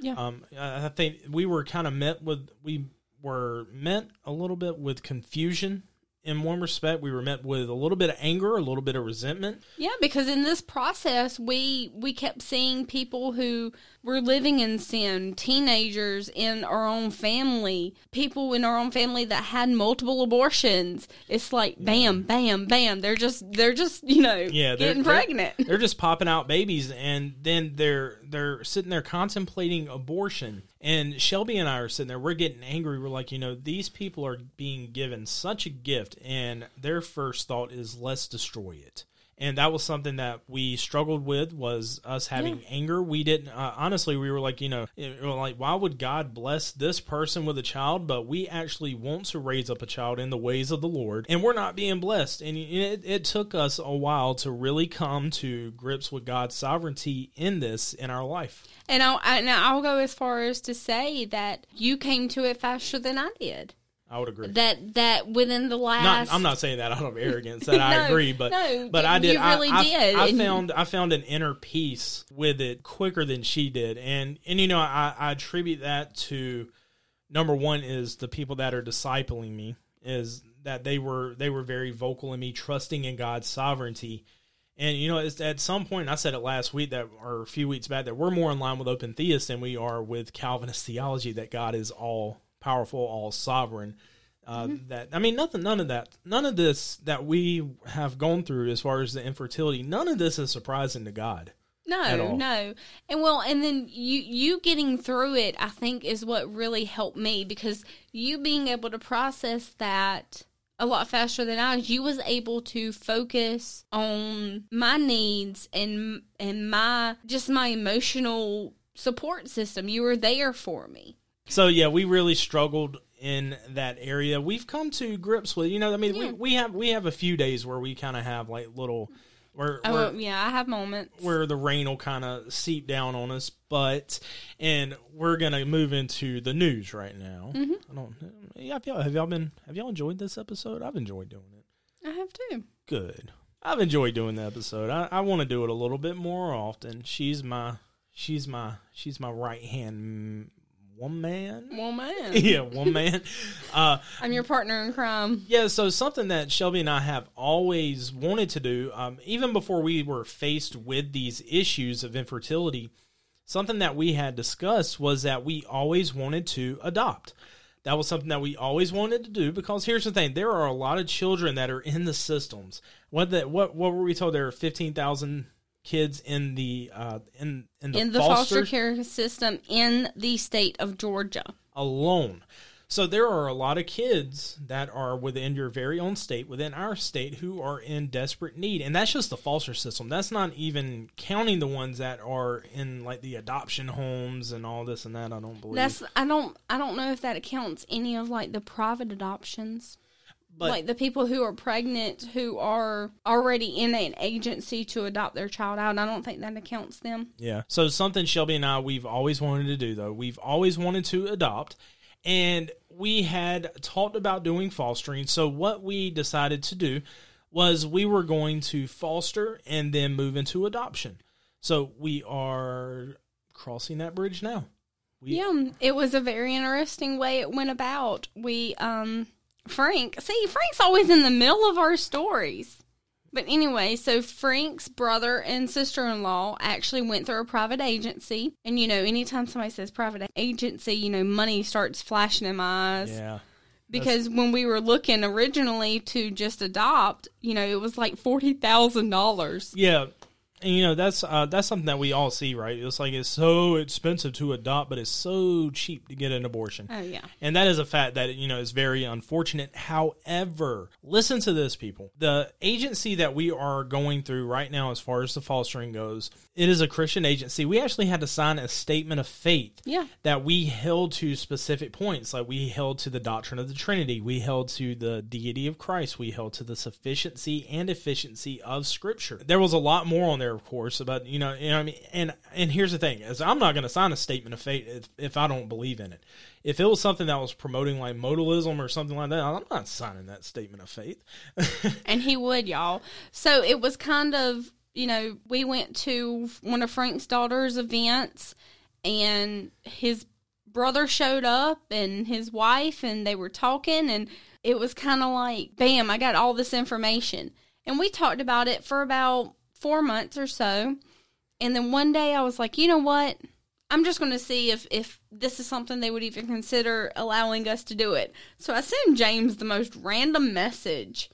Yeah. Um I I think we were kind of met with we were met a little bit with confusion in one respect. We were met with a little bit of anger, a little bit of resentment. Yeah, because in this process, we we kept seeing people who were living in sin, teenagers in our own family, people in our own family that had multiple abortions. It's like bam, bam, bam. They're just they're just you know yeah, they're, getting they're- pregnant. They're, just popping out babies, and then they're they're sitting there contemplating abortion. And Shelby and I are sitting there. We're getting angry. We're like, you know, these people are being given such a gift, and their first thought is, let's destroy it. And that was something that we struggled with was us having anger. We didn't uh, honestly. We were like, you know, like, why would God bless this person with a child, but we actually want to raise up a child in the ways of the Lord, and we're not being blessed. And it, it took us a while to really come to grips with God's sovereignty in this in our life. And I'll and I'll go as far as to say that you came to it faster than I did. I would agree. That that within the last Not, I'm not saying that out of arrogance that I agree, but no, but I did. really I, I- did, I, and- found I found an inner peace with it quicker than she did, and and you know I, I attribute that to number one is the people that are discipling me is that they were they were very vocal in me trusting in God's sovereignty. And you know, it's, at some point, I said it last week that, or a few weeks back, that we're more in line with open theists than we are with Calvinist theology that God is all powerful, all sovereign. Uh, That I mean, nothing, none of that, none of this that we have gone through as far as the infertility, none of this is surprising to God. No, no. And well, and then you you getting through it, I think is what really helped me because you being able to process that a lot faster than I was, you was able to focus on my needs and and my just my emotional support system. You were there for me. So yeah, we really struggled in that area. We've come to grips with, you know, I mean, we, Yeah. we have we have a few days where we kind of have like little where Oh where, yeah, I have moments. where the rain will kind of seep down on us, but and we're gonna move into the news right now. Mm-hmm. I don't. Yeah, have y'all, have y'all been have y'all enjoyed this episode? I've enjoyed doing it. I have too. Good. I've enjoyed doing the episode. I, I want to do it a little bit more often. She's my she's my she's my right hand woman. Well, man, yeah, one man. Uh, I'm your partner in crime. yeah, so something that Shelby and I have always wanted to do, um, even before we were faced with these issues of infertility, something that we had discussed was that we always wanted to adopt. That was something that we always wanted to do because here's the thing: there are a lot of children that are in the systems. What the, what what were we told? There are fifteen thousand kids in the uh, in in the, in the foster care system in the state of Georgia. alone. So there are a lot of kids that are within your very own state, within our state, who are in desperate need, and that's just the foster system. That's not even counting the ones that are in like the adoption homes and all this and that. I don't believe. That's I don't I don't know if that accounts any of like the private adoptions. But like the people who are pregnant who are already in an agency to adopt their child out. I don't think that accounts them. Yeah. So something Shelby and I we've always wanted to do though. We've always wanted to adopt. And we had talked about doing fostering. So what we decided to do was we were going to foster and then move into adoption. So we are crossing that bridge now. We, Yeah, it was a very interesting way it went about. We, um, Frank, see, Frank's always in the middle of our stories. But anyway, so Frank's brother and sister in law actually went through a private agency. And, you know, anytime somebody says private agency, you know, money starts flashing in my eyes. Yeah. because when we were looking originally to just adopt, you know, it was like $40,000. Yeah. And you know that's uh, that's something that we all see, right? It's like it's so expensive to adopt, but it's so cheap to get an abortion. Oh, yeah. And that is a fact that you know is very unfortunate. However, listen to this, people. The agency that we are going through right now, as far as the fostering goes, it is a Christian agency. We actually had to sign a statement of faith. Yeah. That we held to specific points, like we held to the doctrine of the Trinity, we held to the deity of Christ, we held to the sufficiency and efficiency of Scripture. There was a lot more on there, of course, about you know, you know I mean. And and here's the thing: is I'm not going to sign a statement of faith if, if I don't believe in it. If it was something that was promoting like modalism or something like that, I'm not signing that statement of faith. And he would, y'all. So it was kind of, you know, we went to one of Frank's daughter's events and his brother showed up and his wife and they were talking and it was kind of like, bam, I got all this information. And we talked about it for about four months or so. And then one day I was like, you know what? I'm just going to see if, if this is something they would even consider allowing us to do it. So I sent James the most random message.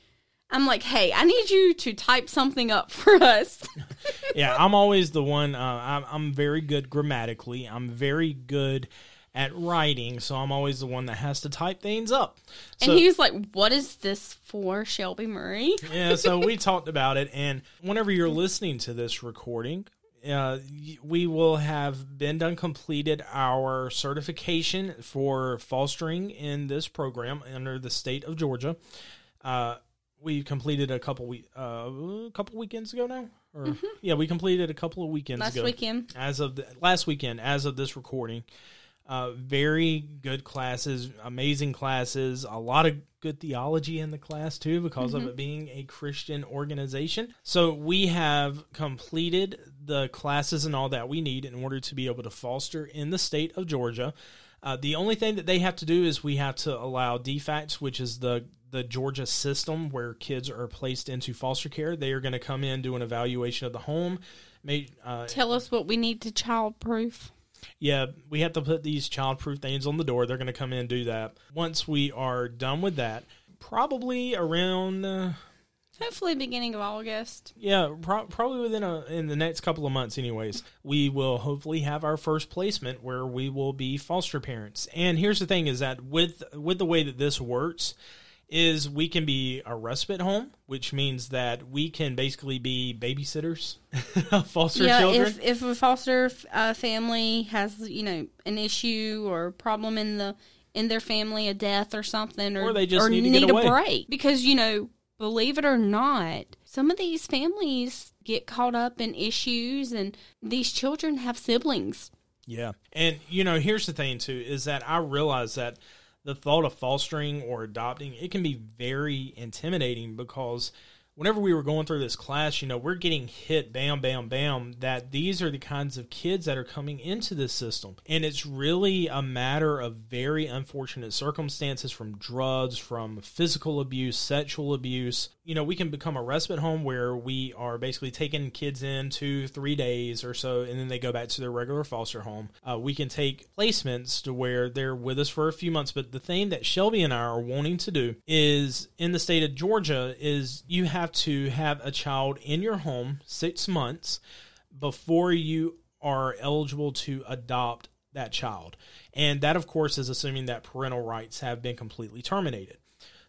I'm like, hey, I need you to type something up for us. yeah, I'm always the one. Uh, I'm, I'm very good grammatically. I'm very good at writing, so I'm always the one that has to type things up. So, and he was like, what is this for, Shelby Murray? yeah, so we talked about it, and whenever you're listening to this recording, uh, we will have been done completed our certification for fostering in this program under the state of Georgia. Uh, we completed a couple week uh, a couple weekends ago now, or yeah, we completed a couple of weekends Last ago weekend. as of the, last weekend as of this recording. Uh, very good classes, amazing classes, a lot of good theology in the class too because of it being a Christian organization. So we have completed the classes and all that we need in order to be able to foster in the state of Georgia. Uh, the only thing that they have to do is we have to allow DFACS, which is the the Georgia system where kids are placed into foster care. They are going to come in, do an evaluation of the home, may, uh, Tell us what we need to childproof. Yeah, we have to put these childproof things on the door. They're going to come in and do that. Once we are done with that, probably around uh, Hopefully, beginning of August. yeah, pro- probably within a in the next couple of months anyways, we will hopefully have our first placement where we will be foster parents. And here's the thing is that with with the way that this works is we can be a respite home, which means that we can basically be babysitters of foster yeah, children. if if a foster uh, family has you know an issue or problem in the in their family, a death or something, or Or they just need to get away. a break because you know, believe it or not, some of these families get caught up in issues, and these children have siblings. Yeah. And, you know, here's the thing, too, is that I realize that the thought of fostering or adopting, it can be very intimidating because whenever we were going through this class, you know, we're getting hit bam, bam, bam, that these are the kinds of kids that are coming into this system. And it's really a matter of very unfortunate circumstances from drugs, from physical abuse, sexual abuse. You know, we can become a respite home where we are basically taking kids in two, three days or so, and then they go back to their regular foster home. Uh, we can take placements to where they're with us for a few months. But the thing that Shelby and I are wanting to do is in the state of Georgia is you have to have a child in your home six months before you are eligible to adopt that child. And that, of course, is assuming that parental rights have been completely terminated.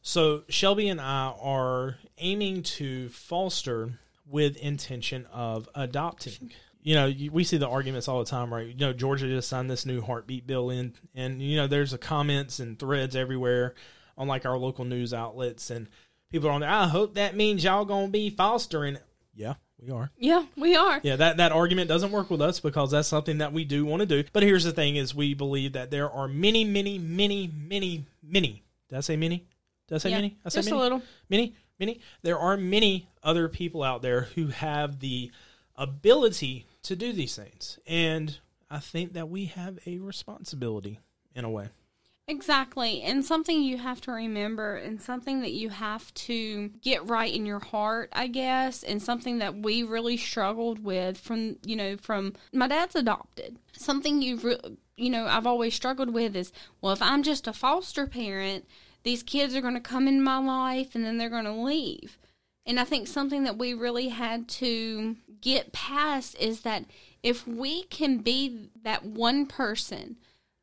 So Shelby and I are aiming to foster with intention of adopting. You know, you- we see the arguments all the time, right? You know, Georgia just signed this new heartbeat bill in, and you know, there's a comments and threads everywhere on like our local news outlets, and people are on there. I hope that means y'all gonna be fostering. Yeah, We are. Yeah, we are. Yeah, that, that argument doesn't work with us because that's something that we do want to do. But here's the thing is we believe that there are many, many, many, many, many. Did I say many? Did I say Yeah, many? I said just a little. Many, many. There are many other people out there who have the ability to do these things. And I think that we have a responsibility in a way. Exactly. And something you have to remember and something that you have to get right in your heart, I guess, and something that we really struggled with from, you know, from my dad's adopted. Something you re- you know, I've always struggled with is, well, if I'm just a foster parent, these kids are going to come in my life and then they're going to leave. And I think something that we really had to get past is that if we can be that one person,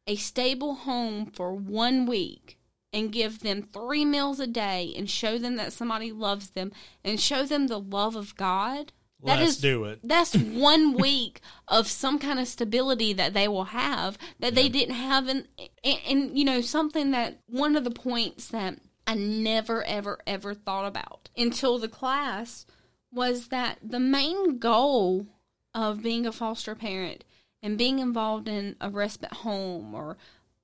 a stable home for one week, and give them three meals a day and show them that somebody loves them and show them the love of God, that Let's is- do it. That's one week of some kind of stability that they will have that they didn't have, and, and and you know something that one of the points that I never ever ever thought about until the class was that the main goal of being a foster parent and being involved in a respite home or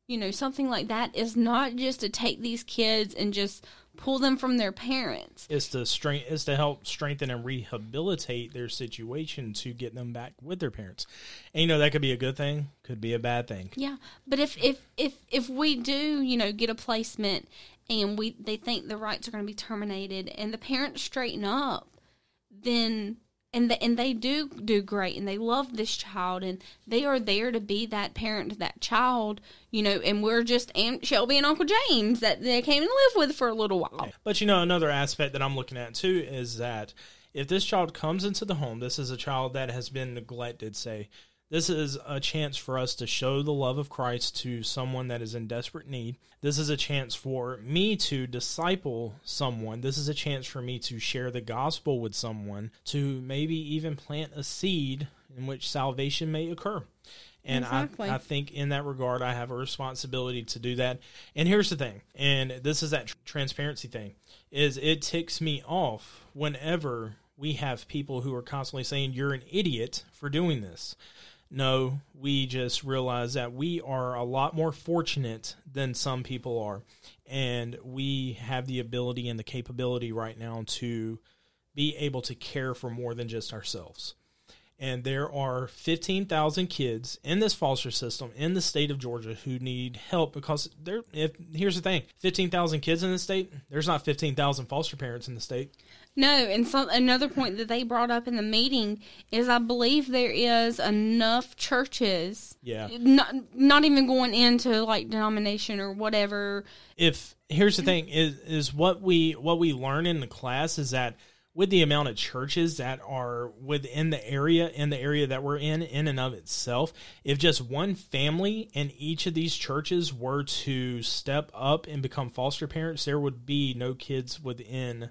you know something like that is not just to take these kids and just pull them from their parents is to strength is to help strengthen and rehabilitate their situation to get them back with their parents. And you know that could be a good thing, could be a bad thing. Yeah, but if if if if we do, you know, get a placement and we they think the rights are going to be terminated and the parents straighten up, then and the, and they do do great and they love this child and they are there to be that parent to that child, you know, and we're just Aunt Shelby and Uncle James that they came and live with for a little while. But you know another aspect that I'm looking at too is that if this child comes into the home, this is a child that has been neglected, say, this is a chance for us to show the love of Christ to someone that is in desperate need. This is a chance for me to disciple someone. This is a chance for me to share the gospel with someone, to maybe even plant a seed in which salvation may occur. And Exactly. I, I think in that regard, I have a responsibility to do that. And here's the thing, and this is that tr- transparency thing, is it ticks me off whenever we have people who are constantly saying you're an idiot for doing this. No, we just realize that we are a lot more fortunate than some people are. And we have the ability and the capability right now to be able to care for more than just ourselves. And there are 15,000 kids in this foster system in the state of Georgia who need help because there if here's the thing, 15,000 kids in the state, there's not 15,000 foster parents in the state. No, and some another point that they brought up in the meeting is I believe there is enough churches Yeah. not not even going into like denomination or whatever. if here's the thing is is what we what we learn in the class is that with the amount of churches that are within the area in the area that we're in in and of itself if just one family in each of these churches were to step up and become foster parents there would be no kids within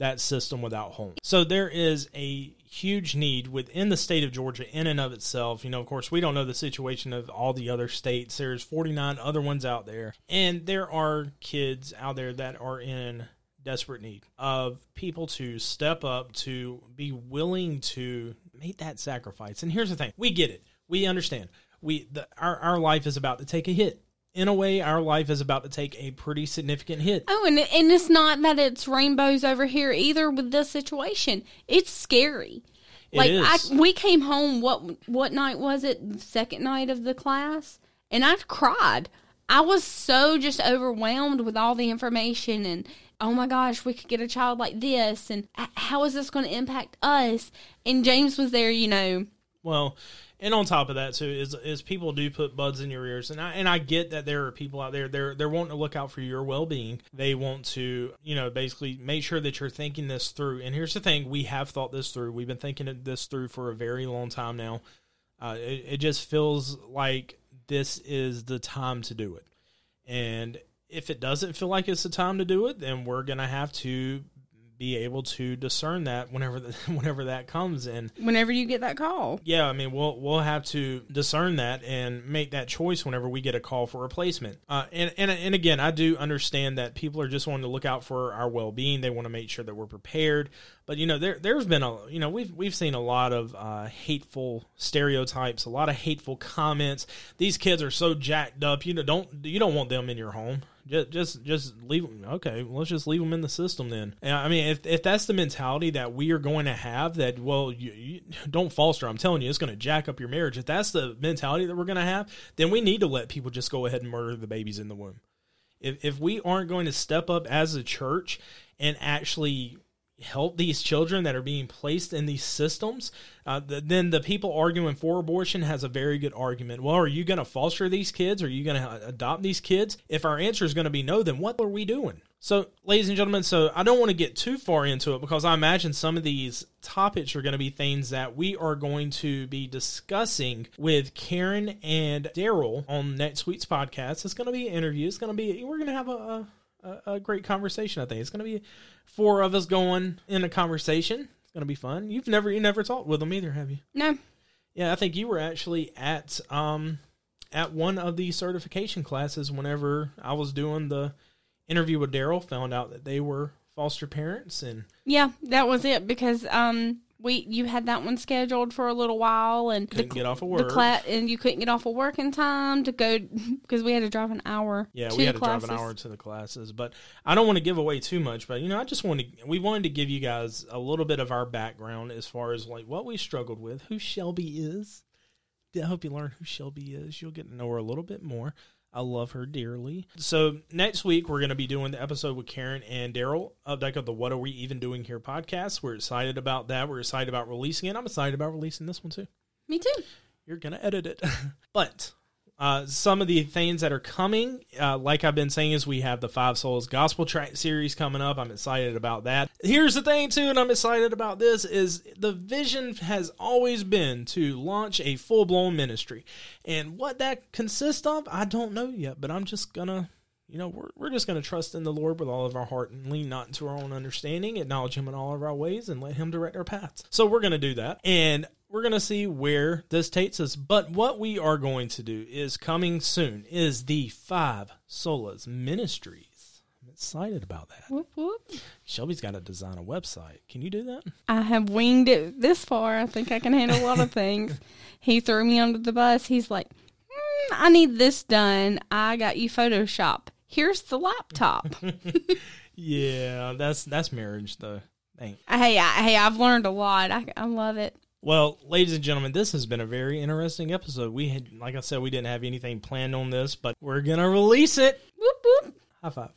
that system without home. So there is a huge need within the state of Georgia in and of itself. You know, of course, we don't know the situation of all the other states. There's 49 other ones out there. And there are kids out there that are in desperate need of people to step up to be willing to make that sacrifice. And here's the thing. We get it. We understand. We the, our our life is about to take a hit. In a way, our life is about to take a pretty significant hit. Oh, and and it's not that it's rainbows over here either with this situation. It's scary. It like is. I, we came home. What what night was it? The second night of the class, and I cried. I was so just overwhelmed with all the information and oh my gosh, we could get a child like this, and how is this going to impact us? And James was there, you know. Well, and on top of that too is is people do put buds in your ears, and I and I get that there are people out there they're they're wanting to look out for your well being. They want to you know basically make sure that you're thinking this through. And here's the thing: we have thought this through. We've been thinking this through for a very long time now. Uh, it, it just feels like this is the time to do it. And if it doesn't feel like it's the time to do it, then we're gonna have to be able to discern that whenever the, whenever that comes and Whenever you get that call. yeah i mean we'll we'll have to discern that and make that choice whenever we get a call for replacement. Uh, and, and and again i do understand that people are just wanting to look out for our well-being. They want to make sure that we're prepared. But you know there there's been a you know we've we've seen a lot of uh, hateful stereotypes a lot of hateful comments. These kids are so jacked up. You know don't you don't want them in your home just just just leave them okay let's just leave them in the system then. And i mean if, if that's the mentality that we are going to have that well you, you don't foster i'm telling you it's going to jack up your marriage. If that's the mentality that we're going to have then we need to let people just go ahead and murder the babies in the womb. If, if we aren't going to step up as a church and actually help these children that are being placed in these systems, uh, th- then the people arguing for abortion has a very good argument. Well, are you going to foster these kids? Are you going to adopt these kids? If our answer is going to be no, then what are we doing? So, ladies and gentlemen, so I don't want to get too far into it because I imagine some of these topics are going to be things that we are going to be discussing with Karen and Daryl on next week's podcast. It's going to be an interview. It's going to be, we're going to have a, a, a great conversation, I think. It's going to be four of us going in a conversation. It's going to be fun. You've never, you never talked with them either, have you? No. Yeah, I think you were actually at um at one of the certification classes whenever I was doing the interview with Daryl, found out that they were foster parents and Yeah, that was it because um we you had that one scheduled for a little while and couldn't get off of the work. and you couldn't get off of work in time to go because we had to drive an hour. yeah, to we had the to drive an hour to the classes, but I don't want to give away too much. But you know, I just wanted we wanted to give you guys a little bit of our background as far as like what we struggled with, who Shelby is. I hope you learn who Shelby is. You'll get to know her a little bit more. I love her dearly. So next week we're going to be doing the episode with Karen and Daryl Updike of the "What Are We Even Doing Here" podcast. We're excited about that. We're excited about releasing it. I'm excited about releasing this one too. Me too. You're gonna edit it, but uh, some of the things that are coming, uh, like I've been saying, is we have the Five Solas Gospel Track series coming up. I'm excited about that. Here's the thing too, and I'm excited about this is the vision has always been to launch a full blown ministry, and what that consists of, I don't know yet, but I'm just gonna. You know, we're, we're just going to trust in the Lord with all of our heart and lean not into our own understanding, acknowledge Him in all of our ways, and let Him direct our paths. So we're going to do that. And we're going to see where this takes us. But what we are going to do is coming soon is the Five Solas Ministries. I'm excited about that. Whoop, whoop. Shelby's got to design a website. Can you do that? I have winged it this far. I think I can handle a lot of things. he threw me under the bus. He's like, "Mm, I need this done. I got you Photoshop. Here's the laptop. Yeah, that's that's marriage though. Hey, I, hey, I've learned a lot. I, I love it. Well, ladies and gentlemen, this has been a very interesting episode. We had, like I said, we didn't have anything planned on this, but we're gonna release it. Whoop whoop. High five.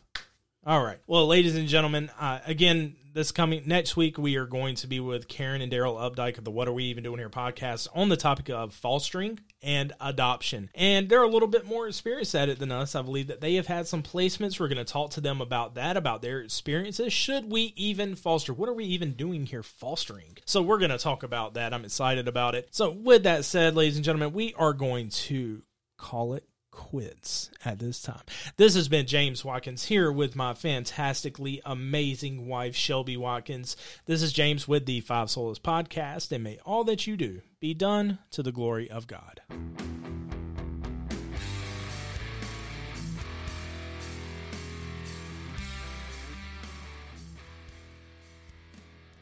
All right. Well, ladies and gentlemen, uh, again, this coming next week, we are going to be with Karen and Daryl Updike of the What Are We Even Doing Here podcast on the topic of fostering and adoption. And they're a little bit more experienced at it than us. I believe that they have had some placements. We're going to talk to them about that, about their experiences. Should we even foster? What are we even doing here fostering? So we're going to talk about that. I'm excited about it. So, with that said, ladies and gentlemen, we are going to call it quits at this time. This has been James Watkins here with my fantastically amazing wife, Shelby Watkins. This is James with the Five Solas podcast, and may all that you do be done to the glory of God.